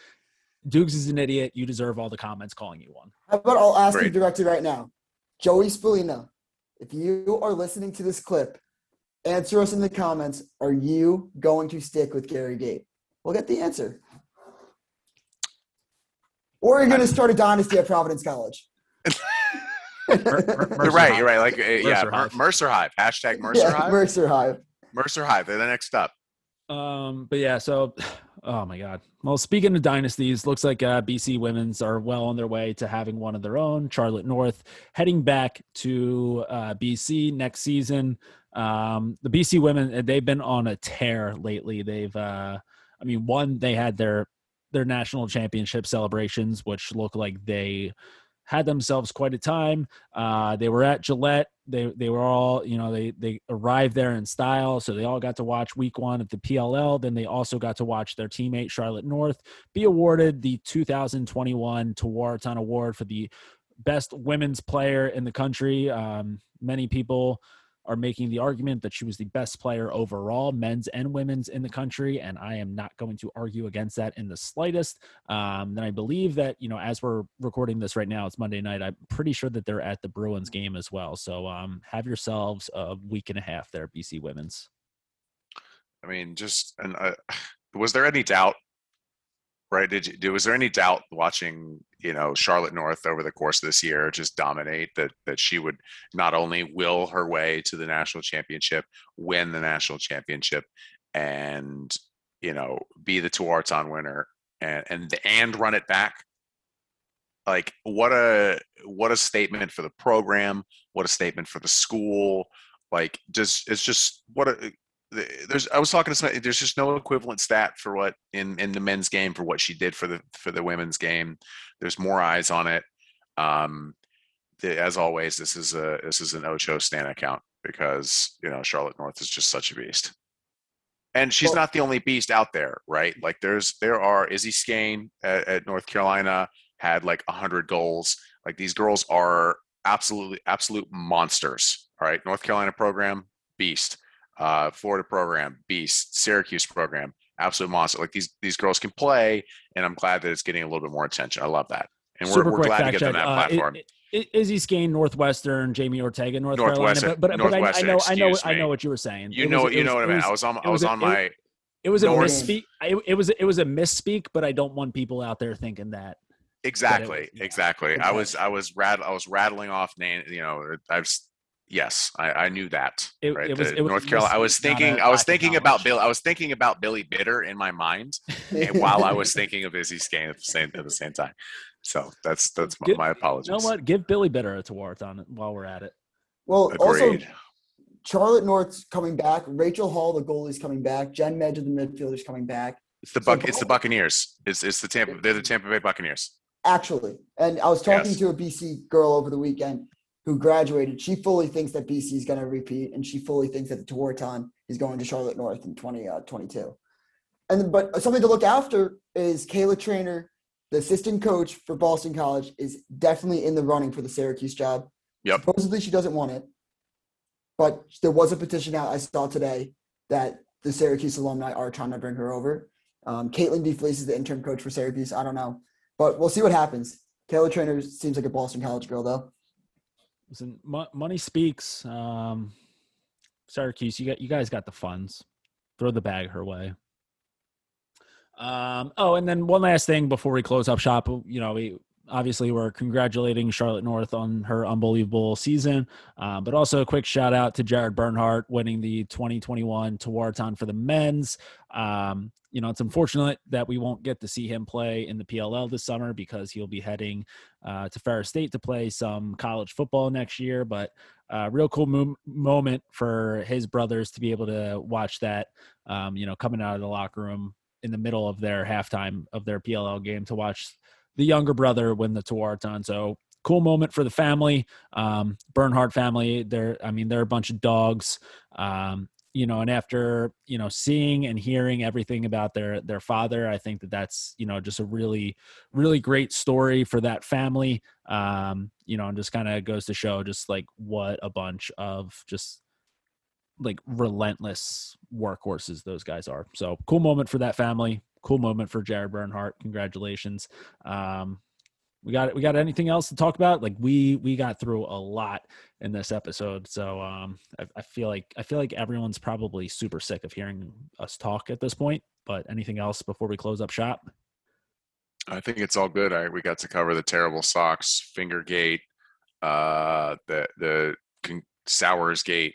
Dukes is an idiot. You deserve all the comments calling you one. How about I'll ask you directly right now, Joey Spallina, if you are listening to this clip, answer us in the comments. Are you going to stick with Gary Gait? We'll get the answer. Or are you going to start a dynasty at Providence College? Mer- Mer- You're right. Hive. You're right. Like uh, yeah, Mercer Mer- Hive. Mercer Hive. Hashtag Mercer yeah, Hive. Mercer Hive. Mercer Hive. They're the next up. Um, but yeah, so oh my god. Well, speaking of dynasties, looks like uh, BC women's are well on their way to having one of their own. Charlotte North heading back to uh, BC next season. Um, the BC women uh, they've been on a tear lately. They've, uh, I mean, one they had their their national championship celebrations, which look like they had themselves quite a time. Uh, they were at Gillette. They they were all you know they they arrived there in style, so they all got to watch Week One of the PLL. Then they also got to watch their teammate Charlotte North be awarded the 2021 Tewaaraton Award for the best women's player in the country. Um, many people are making the argument that she was the best player overall, men's and women's in the country, and I am not going to argue against that in the slightest. Um, then I believe that you know, as we're recording this right now, it's Monday night. I'm pretty sure that they're at the Bruins game as well. So um, have yourselves a week and a half there, BC women's. I mean, just and uh, was there any doubt? Right? Did you? Do was there any doubt watching you know Charlotte North over the course of this year just dominate that that she would not only will her way to the national championship, win the national championship, and you know be the Tewaaraton winner and and and run it back? Like what a what a statement for the program! What a statement for the school! Like just it's just what a there's I was talking to somebody. There's just no equivalent stat for what in in the men's game for what she did for the for the women's game. There's more eyes on it. Um, the, as always, this is a this is an Ocho Stan account because you know Charlotte North is just such a beast, and she's well, not the only beast out there, right? Like there's there are Izzy Scane at, at North Carolina had like hundred goals. Like these girls are absolutely absolute monsters. All right, North Carolina program beast uh, Florida program, Beast, Syracuse program, absolute monster. Like these these girls can play, and I'm glad that it's getting a little bit more attention. I love that, and we're, we're glad to get them that uh, platform. It, it, Izzy Scane, Northwestern, Jamie Ortega, North Carolina. But, but, but I, I, know, I know, I know what you were saying. You know, was, you know what I mean. I was on, I was, on my. It was a misspeak. It, it was it was a misspeak, but I don't want people out there thinking that. Exactly, was, yeah, exactly. exactly. I was I was rat I was rattling off name. You know, I've Yes, I, I knew that. It, right, it was, it North Carolina. I was thinking. I was thinking about Bill. I was thinking about Billy Bitter in my mind, while I was thinking of Izzy Scane at the same at the same time. So that's that's my, Give, my apologies. You know what? Give Billy Bitter a Tewaaraton while we're at it. Well, Agreed. also Charlotte North's coming back. Rachel Hall, the goalie's coming back. Jen Medj, the midfielder's coming back. It's the Buck. So, it's the Buccaneers. It's it's the Tampa. They're the Tampa Bay Buccaneers. Actually, and I was talking yes. to a BC girl over the weekend who graduated, she fully thinks that BC is going to repeat, and she fully thinks that the Tewaaraton is going to Charlotte North in 2022. 20, uh, and but something to look after is Kayla Treanor, the assistant coach for Boston College, is definitely in the running for the Syracuse job. Yep. Supposedly she doesn't want it, but there was a petition out I saw today that the Syracuse alumni are trying to bring her over. Um, Caitlin DeFleece is the interim coach for Syracuse. I don't know, but we'll see what happens. Kayla Treanor seems like a Boston College girl, though. Listen, money speaks. Um, Syracuse, you got you guys got the funds. Throw the bag her way. Um, oh, and then one last thing before we close up shop. You know, we obviously we're congratulating Charlotte North on her unbelievable season, uh, but also a quick shout out to Jared Bernhardt winning the 2021 Tewaaraton for the men's. Um, you know, it's unfortunate that we won't get to see him play in the PLL this summer because he'll be heading uh, to Ferris State to play some college football next year. But uh, real cool mo- moment for his brothers to be able to watch that, um, you know, coming out of the locker room in the middle of their halftime of their PLL game to watch the younger brother win the Tewaaraton. So cool moment for the family. Um, Bernhardt family. They're, I mean, they're a bunch of dogs. Um, you know, and after you know seeing and hearing everything about their their father, I think that that's you know just a really really great story for that family. Um, you know, and just kind of goes to show just like what a bunch of just like relentless workhorses those guys are. So cool moment for that family cool moment for Jared Bernhardt. Congratulations. Um, we got it. we got anything else to talk about? Like we we got through a lot in this episode, so um, I, I feel like I feel like everyone's probably super sick of hearing us talk at this point. But anything else before we close up shop? I think it's all good. I, we got to cover the terrible socks, finger gate, uh, the the Sowers gate,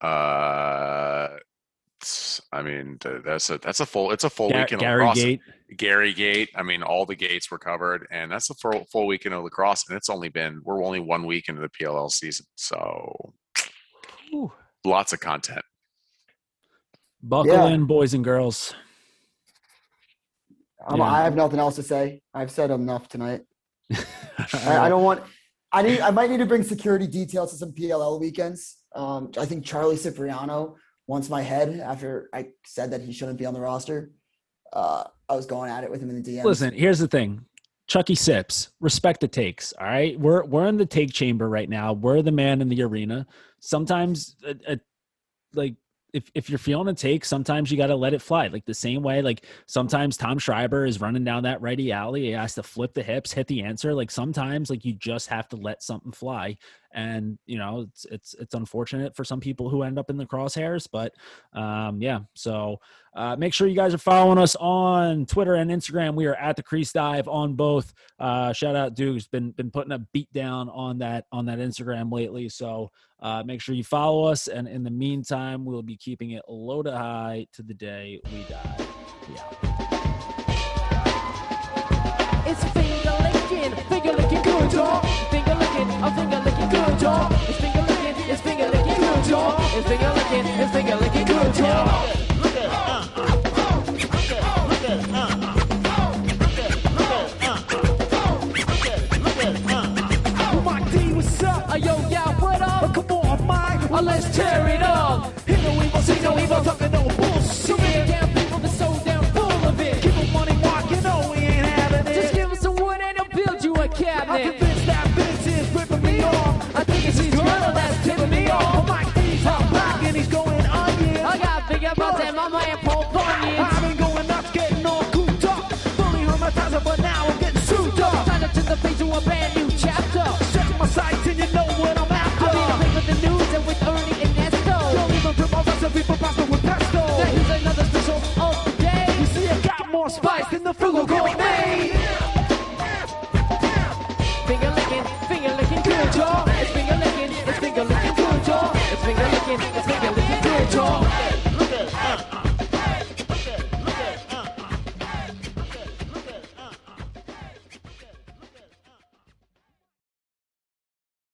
uh, I mean, that's a that's a full it's a full Gar- weekend Gary lacrosse. Gate. Gary Gate. I mean, all the gates were covered, and that's a full full weekend of lacrosse. And it's only been we're only one week into the PLL season, so Ooh. lots of content. Buckle yeah. in, boys and girls. Um, yeah. I have nothing else to say. I've said enough tonight. I, I, don't want. I need. I might need to bring security details to some PLL weekends. Um, I think Charlie Cipriano once my head after I said that he shouldn't be on the roster. Uh, I was going at it with him in the DM. Listen, here's the thing. Chucky Sips, respect the takes. All right, we're we're in the take chamber right now. We're the man in the arena. Sometimes, a, a, like if if you're feeling a take, sometimes you got to let it fly. Like the same way, like sometimes Tom Schreiber is running down that righty alley. He has to flip the hips, hit the answer. Like sometimes, like you just have to let something fly. And you know, it's it's it's unfortunate for some people who end up in the crosshairs, but um, yeah. So uh, make sure you guys are following us on Twitter and Instagram. We are at the Crease Dive on both. Uh, shout out Duke's been been putting a beat down on that on that Instagram lately. So uh, make sure you follow us. And in the meantime, we'll be keeping it low to high to the day we die. Yeah. Good dog. Finger licking, a finger licking good dog. It's finger licking, it's finger licking good dog. It's finger licking, it's finger licking good dog. Mike D, what's up? Uh, yo, yeah, what up? Uh, come on, Mike, uh, let's tear it up. Hear no evil, see no evil, talking no bullshit. So damn people that's so damn full of it. Keep on money walking, no, we ain't having it. Just give us some wood and they'll build you a cabinet. Never my I've been going nuts, getting all cooped up. Fully hermetized, but now we're getting sued up. Signing to the page a brand new chapter. Set my sights and you know what I'm after. The news and with Ernie and with pesto. Another of the day. You see, I got more spice than the. Finger licking, finger licking good, y'all. It's finger licking, it's finger licking good, y'all. It's finger licking, it's finger licking good, y'all.